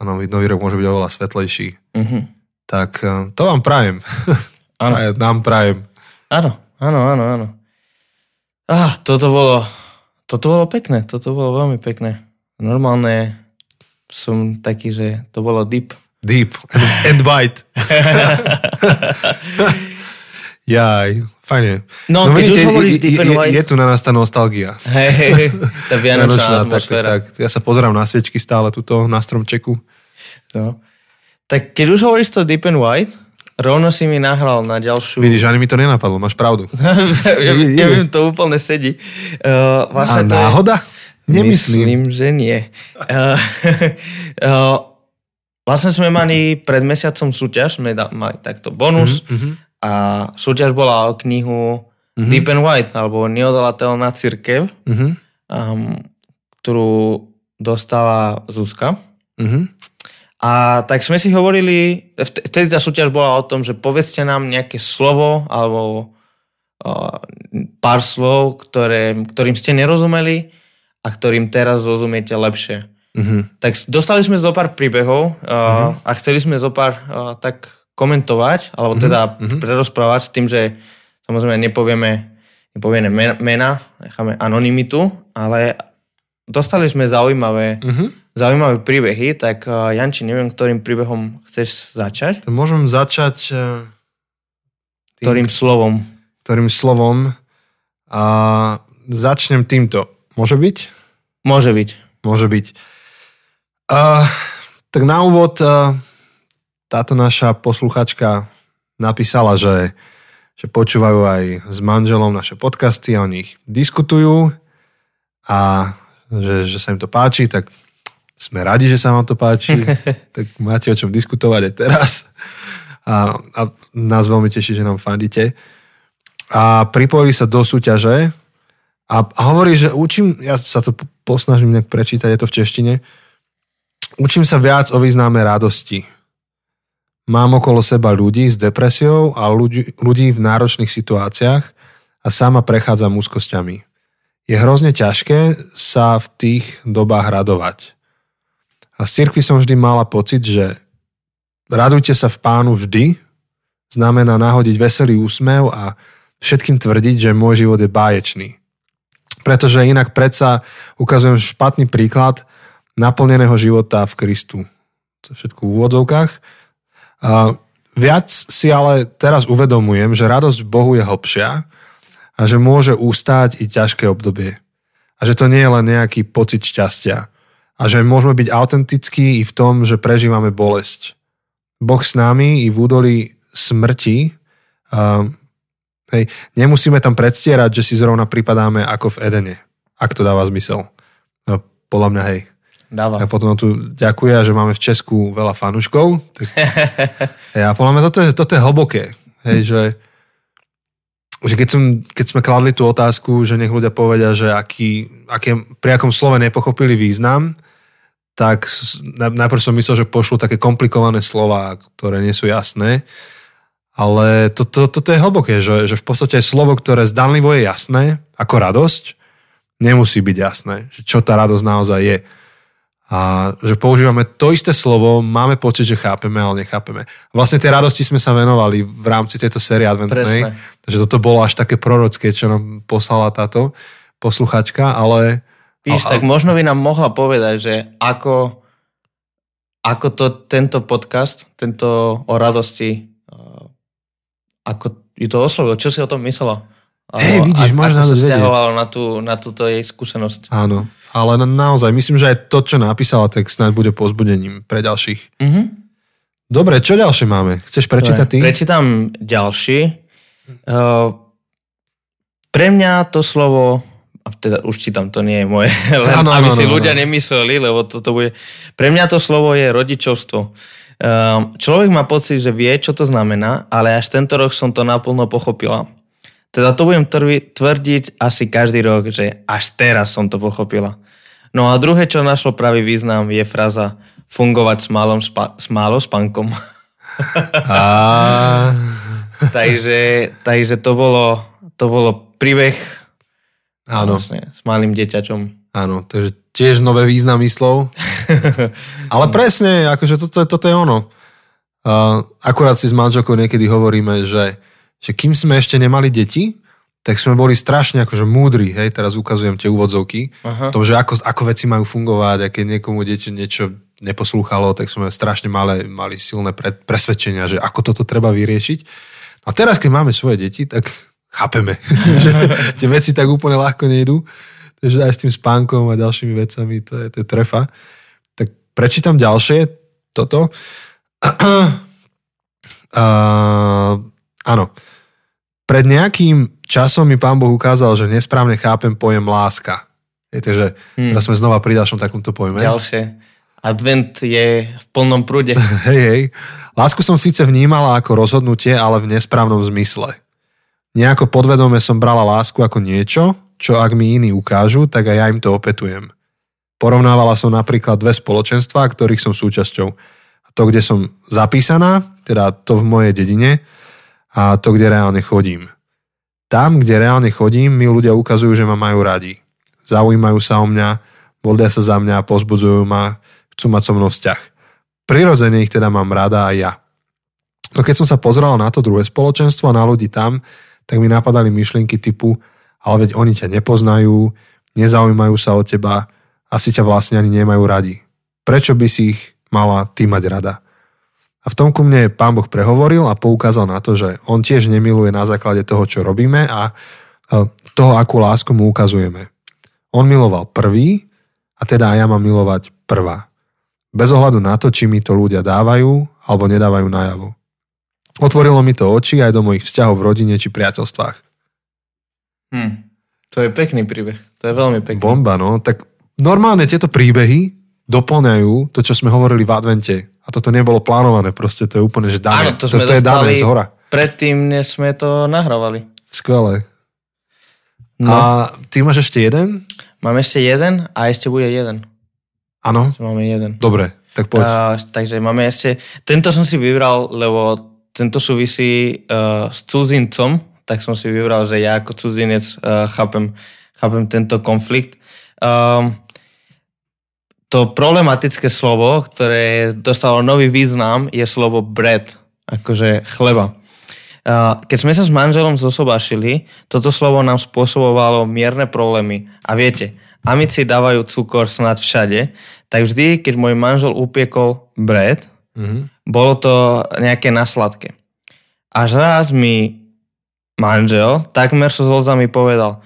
Speaker 2: A nový, nový rok môže byť oveľa svetlejší.
Speaker 1: Mhm.
Speaker 2: Tak eh, to vám prajem.
Speaker 1: Áno.
Speaker 2: Nám prajem.
Speaker 1: Áno, áno, áno, áno. Ah, toto bolo, toto bolo pekné, toto bolo veľmi pekné. Normálne som taký, že to bolo deep.
Speaker 2: Deep and, and white. Jaj, fajne.
Speaker 1: No, keď už
Speaker 2: vidíte,
Speaker 1: hovoríš
Speaker 2: je-
Speaker 1: deep and
Speaker 2: je-
Speaker 1: white-
Speaker 2: Je tu na nás tá nostalgia.
Speaker 1: Hej, hej, tá vianočná
Speaker 2: Vianočná, tak,
Speaker 1: atmosféra.
Speaker 2: tak, ja sa pozerám na sviečky stále tuto na stromčeku.
Speaker 1: No. Tak keď už hovoríš to deep and white, rovno si mi nahral na ďalšiu...
Speaker 2: Vidíš, ani mi to nenapadlo, máš pravdu.
Speaker 1: ja, ja viem, to úplne sedí. Uh,
Speaker 2: A
Speaker 1: vlastne je-
Speaker 2: náhoda? Nemyslím.
Speaker 1: Myslím, že nie. Uh, uh, vlastne sme mali pred mesiacom súťaž, sme da- mali takto bonus
Speaker 2: Mhm,
Speaker 1: a súťaž bola o knihu Deep and White, alebo Neodolateľná církev,
Speaker 2: mhm,
Speaker 1: um, ktorú dostala Zuzka.
Speaker 2: mhm.
Speaker 1: A tak sme si hovorili, vt- vtedy tá súťaž bola o tom, že povedzte nám nejaké slovo alebo uh, pár slov, ktoré, ktorým ste nerozumeli a ktorým teraz rozumiete lepšie.
Speaker 2: Mhm.
Speaker 1: Tak dostali sme zo pár príbehov uh, a chceli sme zo pár uh, tak komentovať, alebo teda
Speaker 2: mhm.
Speaker 1: prerozprávať s tým, že samozrejme nepovieme, nepovieme men- mena, necháme anonymitu, ale dostali sme zaujímavé,
Speaker 2: Mhm.
Speaker 1: Zaujímavé príbehy, tak uh, Janči, neviem, ktorým príbehom chceš začať?
Speaker 2: To môžem začať eh, tým,
Speaker 1: Ktorým slovom?
Speaker 2: ktorým slovom a začnem týmto. Môže byť?
Speaker 1: Môže byť.
Speaker 2: Môže byť. Uh, tak na úvod uh, táto naša posluchačka napísala, že, že počúvajú aj s manželom naše podcasty a o nich diskutujú a že, že sa im to páči, tak sme radi, že sa vám to páči, tak máte o čom diskutovať aj teraz. A, a nás veľmi teší, že nám fandíte. A pripojili sa do súťaže a, a hovorí, že učím, ja sa to po- posnažím nejak prečítať, je to v češtine, učím sa viac o význame radosti. Mám okolo seba ľudí s depresiou a ľudí, ľudí v náročných situáciách a sama prechádzam úzkosťami. Je hrozne ťažké sa v tých dobách radovať. A z cirkvi som vždy mala pocit, že radujte sa v pánu vždy znamená nahodiť veselý úsmev a všetkým tvrdiť, že môj život je báječný. Pretože inak predsa ukazujem špatný príklad naplneného života v Kristu. To všetko v úvodzovkách. A viac si ale teraz uvedomujem, že radosť v Bohu je hlbšia a že môže ustáť i ťažké obdobie. A že to nie je len nejaký pocit šťastia. A že môžeme byť autentickí i v tom, že prežívame bolesť. Boh s nami i v údolí smrti a Hej, nemusíme tam predstierať, že si zrovna pripadáme ako v Edene, ak to dáva zmysel. No, podľa mňa hej.
Speaker 1: Dáva.
Speaker 2: A potom tu ďakuje, že máme v Česku veľa fanúškov. Tak, hej, a podľa mňa toto je, toto je hlboké. Hej, že, že keď, som, keď sme kladli tú otázku, že nech ľudia povedia, že aký, aké, pri akom slove nepochopili význam, tak najprv som myslel, že pošlu také komplikované slova, ktoré nie sú jasné. Ale to, to, toto je hlboké, že, že v podstate slovo, ktoré zdanlivo je jasné, ako radosť, nemusí byť jasné, že čo tá radosť naozaj je. A že používame to isté slovo, máme pocit, že chápeme, ale nechápeme. Vlastne tej radosti sme sa venovali v rámci tejto série adventnej.
Speaker 1: Presne.
Speaker 2: Takže toto bolo až také prorocké, čo nám poslala táto posluchačka, ale A-
Speaker 1: tak možno by nám mohla povedať, že ako, ako to tento podcast, tento o radosti, uh, ako ju to oslovil, čo si o tom myslela?
Speaker 2: Hej, vidíš, máš
Speaker 1: ako sa vzťahovalo na, tú, na túto jej skúsenosť.
Speaker 2: áno. Ale na, naozaj, myslím, že aj to, čo napísala, tak snáď bude pozbudením pre ďalších.
Speaker 1: Mhm.
Speaker 2: Dobre, čo ďalšie máme? Chceš prečítať ty?
Speaker 1: Dobre, Prečítam ďalší. Uh, pre mňa to slovo, a teda už čítam, to nie je moje, len
Speaker 2: Áno,
Speaker 1: aby
Speaker 2: áno,
Speaker 1: si
Speaker 2: áno,
Speaker 1: ľudia
Speaker 2: áno.
Speaker 1: nemysleli, lebo toto bude... Pre mňa to slovo je rodičovstvo. Um, človek má pocit, že vie, čo to znamená, ale až tento rok som to naplno pochopila. Teda to budem tvrdiť asi každý rok, že až teraz som to pochopila. No a druhé, čo našlo pravý význam, je fraza fungovať s, malom spa- s málo spánkom.
Speaker 2: A...
Speaker 1: takže, takže to bolo, to bolo príbeh
Speaker 2: Áno.
Speaker 1: vlastne, s malým dieťaťom.
Speaker 2: Áno, takže tiež nové významy slov. Ale presne, akože toto, toto je ono. Uh, akurát si s manželkou niekedy hovoríme, že, že kým sme ešte nemali deti, tak sme boli strašne akože múdri, hej, teraz ukazujem tie úvodzovky, Aha. tom, že ako, ako veci majú fungovať, a keď niekomu dieťa niečo neposlúchalo, tak sme strašne mali, mali silné pre, presvedčenia, že ako toto treba vyriešiť. A teraz, keď máme svoje deti, tak chápeme, že tie veci tak úplne ľahko nejdú. Takže aj s tým spánkom a ďalšími vecami, to je, to je trefa. Tak prečítam ďalšie toto. Uh, áno. Pred nejakým časom mi pán Boh ukázal, že nesprávne chápem pojem láska. Viete, že hmm. teraz sme znova pri ďalšom takomto pojme.
Speaker 1: Ďalšie. Advent je v plnom prúde.
Speaker 2: Hej, hej. Lásku som síce vnímala ako rozhodnutie, ale v nesprávnom zmysle. Nejako podvedome som brala lásku ako niečo, čo ak mi iní ukážu, tak aj ja im to opetujem. Porovnávala som napríklad dve spoločenstvá, ktorých som súčasťou. To, kde som zapísaná, teda to v mojej dedine, a to, kde reálne chodím. Tam, kde reálne chodím, mi ľudia ukazujú, že ma majú radi. Zaujímajú sa o mňa, modlia sa za mňa, pozbudzujú ma, chcú mať so mnou vzťah. Prirodzene ich teda mám rada aj ja. No keď som sa pozrel na to druhé spoločenstvo a na ľudí tam, tak mi napadali myšlienky typu, ale veď oni ťa nepoznajú, nezaujímajú sa o teba, asi ťa vlastne ani nemajú radi. Prečo by si ich mala ty mať rada? A v tom ku mne pán Boh prehovoril a poukázal na to, že on tiež nemiluje na základe toho, čo robíme a toho, akú lásku mu ukazujeme. On miloval prvý a teda aj ja mám milovať prvá. Bez ohľadu na to, či mi to ľudia dávajú alebo nedávajú najavo. Otvorilo mi to oči aj do mojich vzťahov v rodine či priateľstvách.
Speaker 1: Hm. To je pekný príbeh. To je veľmi pekný.
Speaker 2: Bomba, no. Tak normálne tieto príbehy doplňajú to, čo sme hovorili v advente. A toto nebolo plánované, proste to je úplne, že dáme.
Speaker 1: Áno, to, sme to, to je dané z hora. Predtým, než sme to nahrávali.
Speaker 2: Skvelé. No. A ty máš ešte jeden?
Speaker 1: Mám ešte jeden a ešte bude jeden.
Speaker 2: Áno?
Speaker 1: Máme jeden.
Speaker 2: Dobre, tak poď.
Speaker 1: Uh, takže máme ešte... Tento som si vybral, lebo tento súvisí uh, s cudzincom, tak som si vybral, že ja ako cudzinec uh, chápem, chápem tento konflikt. Um, to problematické slovo, ktoré dostalo nový význam, je slovo bread, akože chleba. Keď sme sa s manželom zosobášili, toto slovo nám spôsobovalo mierne problémy. A viete, amici dávajú cukor snad všade, tak vždy, keď môj manžel upiekol bread, mm-hmm. bolo to nejaké nasladké. Až raz mi manžel takmer so zlzami povedal,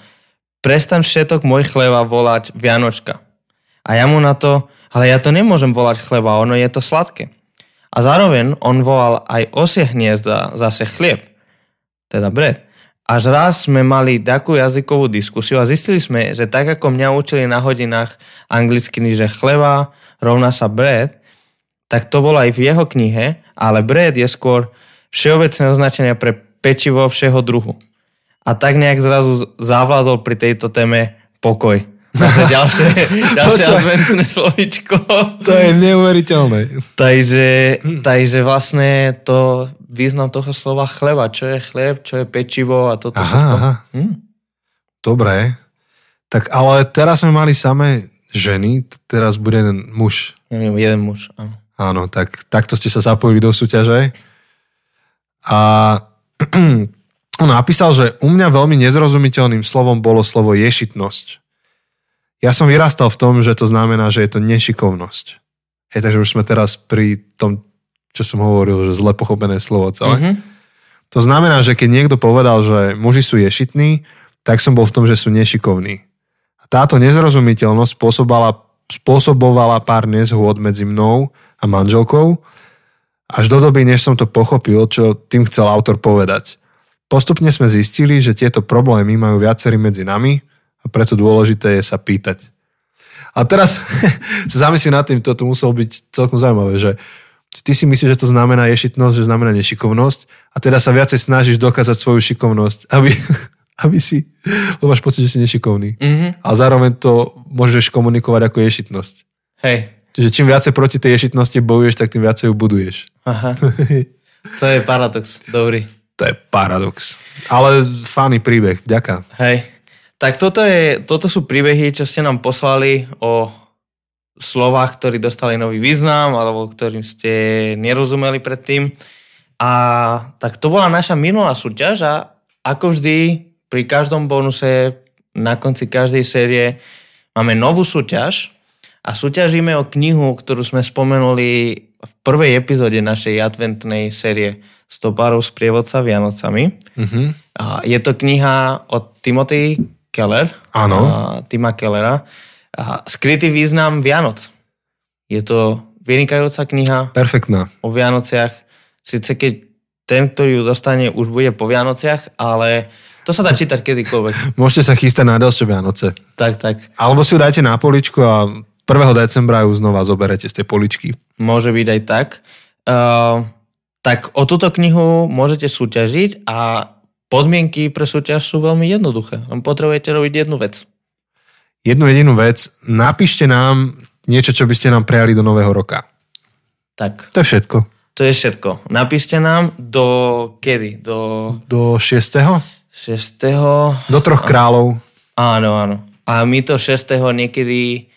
Speaker 1: prestan všetok môj chleba volať Vianočka. A ja mu na to, ale ja to nemôžem volať chleba, ono je to sladké. A zároveň on volal aj osie hniezda, zase chlieb, teda bread. Až raz sme mali takú jazykovú diskusiu a zistili sme, že tak ako mňa učili na hodinách anglicky, že chleba rovná sa bread, tak to bolo aj v jeho knihe, ale bread je skôr všeobecné označenie pre pečivo všeho druhu. A tak nejak zrazu zavládol pri tejto téme pokoj. Zase ďalšie, ďalšie adventné slovičko.
Speaker 2: To je neuveriteľné.
Speaker 1: takže, takže vlastne to význam toho slova chleba. Čo je chleb, čo je pečivo a toto aha, všetko. Aha. Hm?
Speaker 2: Dobre. Tak ale teraz sme mali samé ženy, teraz bude jeden muž.
Speaker 1: Jeden muž, áno.
Speaker 2: Áno, tak takto ste sa zapojili do súťaže. A on napísal, že u mňa veľmi nezrozumiteľným slovom bolo slovo ješitnosť. Ja som vyrastal v tom, že to znamená, že je to nešikovnosť. Hej, takže už sme teraz pri tom, čo som hovoril, že zle pochopené slovo celé. Mm-hmm. To znamená, že keď niekto povedal, že muži sú ješitní, tak som bol v tom, že sú nešikovní. A táto nezrozumiteľnosť spôsobovala, spôsobovala pár nezhôd medzi mnou a manželkou, až do doby, než som to pochopil, čo tým chcel autor povedať. Postupne sme zistili, že tieto problémy majú viacerí medzi nami a preto dôležité je sa pýtať. A teraz sa zamyslí nad tým, toto muselo byť celkom zaujímavé, že ty si myslíš, že to znamená ješitnosť, že znamená nešikovnosť a teda sa viacej snažíš dokázať svoju šikovnosť, aby, aby si, lebo máš pocit, že si nešikovný. Mm-hmm. A zároveň to môžeš komunikovať ako ješitnosť.
Speaker 1: Hej.
Speaker 2: Čiže čím viacej proti tej ješitnosti bojuješ, tak tým viacej ju buduješ.
Speaker 1: Aha. To je paradox. Dobrý.
Speaker 2: To je paradox. Ale fány príbeh. Ďaká.
Speaker 1: Hej. tak toto, je, toto sú príbehy, čo ste nám poslali o slovách, ktorí dostali nový význam alebo ktorým ste nerozumeli predtým. A tak to bola naša minulá súťaž a ako vždy pri každom bonuse na konci každej série máme novú súťaž a súťažíme o knihu, ktorú sme spomenuli v prvej epizóde našej adventnej série Stopárov z prievodca Vianocami.
Speaker 2: Mhm.
Speaker 1: A je to kniha od Timothy Keller.
Speaker 2: Áno.
Speaker 1: Tima Kellera. A Skrytý význam Vianoc. Je to vynikajúca kniha
Speaker 2: Perfektná.
Speaker 1: o Vianociach. Sice keď ten, ktorý ju dostane, už bude po Vianociach, ale to sa dá čítať kedykoľvek.
Speaker 2: Môžete sa chystať na ďalšie Vianoce.
Speaker 1: Tak, tak.
Speaker 2: Alebo si ju dajte na poličku a 1. decembra ju znova zoberete z tej poličky.
Speaker 1: Môže byť aj tak. Uh, tak o túto knihu môžete súťažiť a podmienky pre súťaž sú veľmi jednoduché. Len potrebujete robiť jednu vec.
Speaker 2: Jednu jedinú vec, napíšte nám niečo, čo by ste nám prijali do nového roka.
Speaker 1: Tak,
Speaker 2: To je všetko.
Speaker 1: to je všetko. Napíšte nám do kedy? Do
Speaker 2: Do 6.
Speaker 1: 6.
Speaker 2: Do troch kráľov.
Speaker 1: Áno, áno. A my to 6. niekedy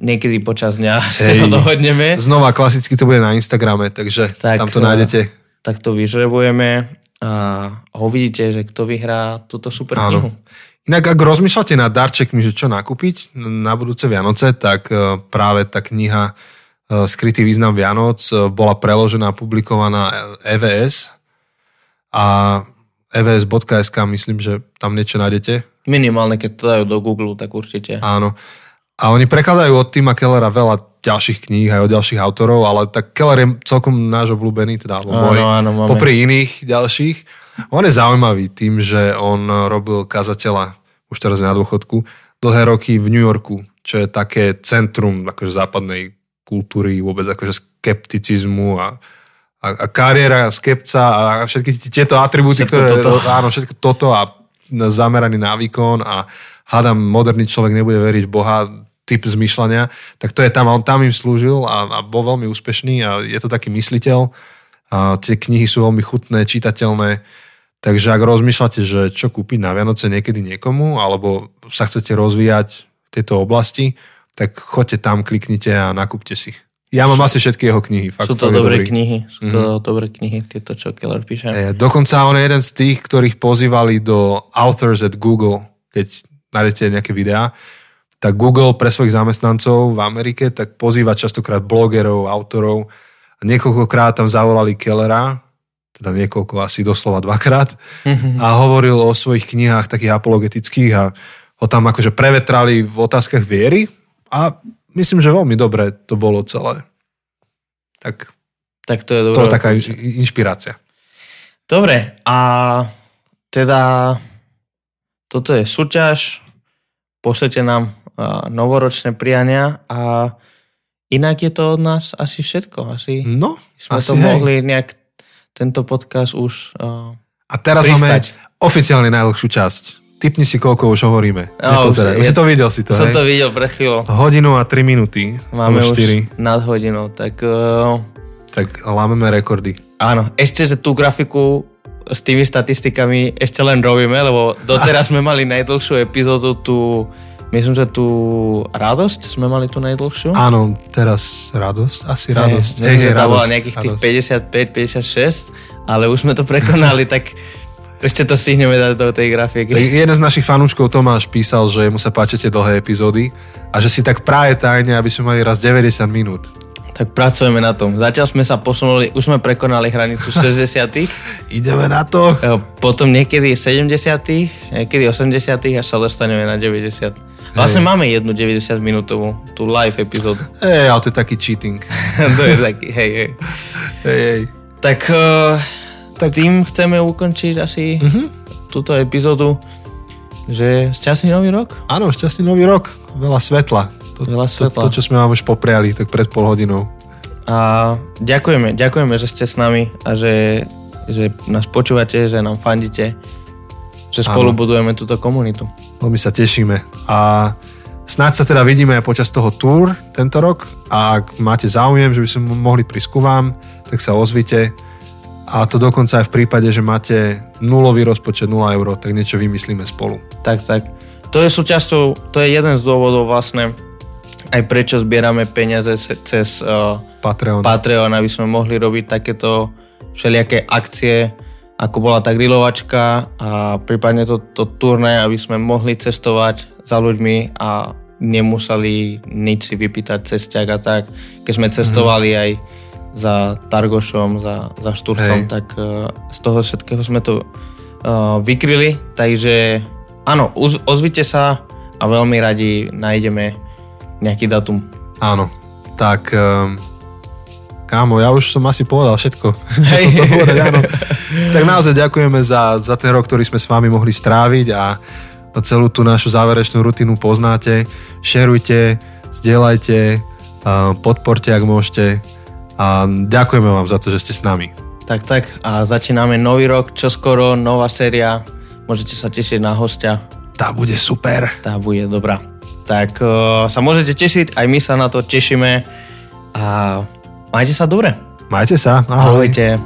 Speaker 1: niekedy počas dňa sa dohodneme.
Speaker 2: Znova klasicky to bude na Instagrame, takže
Speaker 1: Tak,
Speaker 2: tam to
Speaker 1: eh,
Speaker 2: nájdete.
Speaker 1: Tak to vyžrebujeme a uvidíte, že kto vyhrá túto super knihu.
Speaker 2: Inak ak rozmýšľate nad darčekmi, že čo nakúpiť na budúce Vianoce, tak eh, práve tá kniha eh, Skrytý význam Vianoc bola preložená a publikovaná EVS a E evs.sk myslím, že tam niečo nájdete.
Speaker 1: Minimálne, keď to dajú do Google, tak určite.
Speaker 2: Áno. A oni prekladajú od Tima Kellera veľa ďalších kníh aj od ďalších autorov, ale tak Keller je celkom náš obľúbený, teda alebo môj,
Speaker 1: Áno,
Speaker 2: popri iných ďalších. On je zaujímavý tým, že on robil kazateľa, už teraz je na dôchodku, dlhé roky v New Yorku, čo je také centrum akože západnej kultúry, vôbec akože skepticizmu a, a, a kariéra skepca a všetky tieto atribúty,
Speaker 1: Všetko
Speaker 2: ktoré,
Speaker 1: toto.
Speaker 2: áno, všetko toto a zameraný na výkon a hádam, moderný človek nebude veriť v Boha, typ zmýšľania, tak to je tam a on tam im slúžil a, a bol veľmi úspešný a je to taký mysliteľ. A tie knihy sú veľmi chutné, čitateľné, takže ak rozmýšľate, že čo kúpiť na Vianoce niekedy niekomu, alebo sa chcete rozvíjať v tejto oblasti, tak choďte tam, kliknite a nakúpte si. Ja mám asi všetky jeho knihy. Fakt,
Speaker 1: Sú to dobré
Speaker 2: dobrý.
Speaker 1: knihy. Sú to
Speaker 2: Mhm.
Speaker 1: dobré knihy, tieto, čo Keller píše.
Speaker 2: E, Dokonca on je jeden z tých, ktorých pozývali do Authors at Google, keď nájdete nejaké videá, tak Google pre svojich zamestnancov v Amerike tak pozýva častokrát blogerov, autorov. Niekoľkokrát tam zavolali Kellera, teda niekoľko, asi doslova dvakrát, a hovoril o svojich knihách takých apologetických a ho tam akože prevetrali v otázkach viery a myslím, že veľmi dobre to bolo celé. Tak
Speaker 1: Tak to je
Speaker 2: to
Speaker 1: dobré.
Speaker 2: je taká inš- inšpirácia.
Speaker 1: Dobre, a teda toto je súťaž, pošlete nám novoročné priania a inak je to od nás asi všetko. Asi
Speaker 2: No,
Speaker 1: sme
Speaker 2: asi
Speaker 1: to
Speaker 2: hej.
Speaker 1: mohli nejak tento podcast už... A,
Speaker 2: A teraz
Speaker 1: pristať.
Speaker 2: máme oficiálne najdlhšiu časť. Typni si, koľko už hovoríme. Nepozeraj.
Speaker 1: už
Speaker 2: Už si to videl si to,
Speaker 1: som
Speaker 2: hej?
Speaker 1: to videl pred chvíľou.
Speaker 2: Hodinu a 3 minúty.
Speaker 1: Máme už
Speaker 2: 4.
Speaker 1: nad hodinou, tak uh,
Speaker 2: Tak lámeme rekordy.
Speaker 1: áno, ešte, že tú grafiku s tými statistikami ešte len robíme, lebo doteraz sme mali najdlhšiu epizódu tu, myslím, že tu Radosť sme mali tu najdlhšiu.
Speaker 2: Áno, teraz radosť. Asi radosť.
Speaker 1: Hej, hej, tá bola nejakých tých 55-56, ale už sme to prekonali, tak ešte to stihneme dať do tej grafiky.
Speaker 2: Tak jeden z našich fanúčkov Tomáš písal, že mu sa páčia tie dlhé epizódy a že si tak práve tajne, aby sme mali raz 90 minút.
Speaker 1: Tak pracujeme na tom. Zatiaľ sme sa posunuli, už sme prekonali hranicu 60
Speaker 2: Ideme na to.
Speaker 1: E, Potom niekedy 70 niekedy 80 až sa dostaneme na 90. Vlastne
Speaker 2: Hej.
Speaker 1: máme jednu 90 minútovú, tú live epizódu.
Speaker 2: Ej, ale to je taký cheating.
Speaker 1: to je taký, hej, hej.
Speaker 2: Hej, hej.
Speaker 1: Tak, uh, tak tým chceme ukončiť asi
Speaker 2: Mhm.
Speaker 1: túto epizódu, že šťastný nový rok.
Speaker 2: Áno, šťastný nový rok. Veľa svetla. To,
Speaker 1: Veľa svetla.
Speaker 2: To, to, čo sme vám už popriali, tak pred pol hodinou.
Speaker 1: A ďakujeme, ďakujeme, že ste s nami a že, že nás počúvate, že nám fandíte, že spolu budujeme túto komunitu.
Speaker 2: Veľmi sa tešíme. A snáď sa teda vidíme aj počas toho túr tento rok. A ak máte záujem, že by sme mohli prísť ku vám, tak sa ozvite. A to dokonca aj v prípade, že máte nulový rozpočet 0 eur, tak niečo vymyslíme spolu.
Speaker 1: Tak, tak. To je súčasťou, to je jeden z dôvodov vlastne, aj prečo zbierame peniaze cez uh,
Speaker 2: Patreon.
Speaker 1: Patreon, aby sme mohli robiť takéto všelijaké akcie, ako bola tá grilovačka a prípadne to, to turné, aby sme mohli cestovať za ľuďmi a nemuseli nič si vypýtať cesťak a tak. Keď sme cestovali mm. aj za Targošom, za, za Šturcom, Hej. tak uh, z toho všetkého sme to uh, vykryli. Takže áno, uz, ozvite sa a veľmi radi nájdeme nejaký datum.
Speaker 2: Áno, tak um, kámo, ja už som asi povedal všetko, čo som chcel povedať, áno. tak naozaj ďakujeme za, za ten rok, ktorý sme s vami mohli stráviť a celú tú našu záverečnú rutinu poznáte. Šerujte, zdieľajte, podporte, ak môžete. A ďakujeme vám za to, že ste s nami.
Speaker 1: Tak, tak. A začíname nový rok, čo skoro, nová séria. Môžete sa tešiť na hostia.
Speaker 2: Tá bude super.
Speaker 1: Tá bude dobrá. Tak uh, sa môžete tešiť, aj my sa na to tešíme. A majte sa dobre.
Speaker 2: Majte sa. Ahoj.
Speaker 1: Ahojte.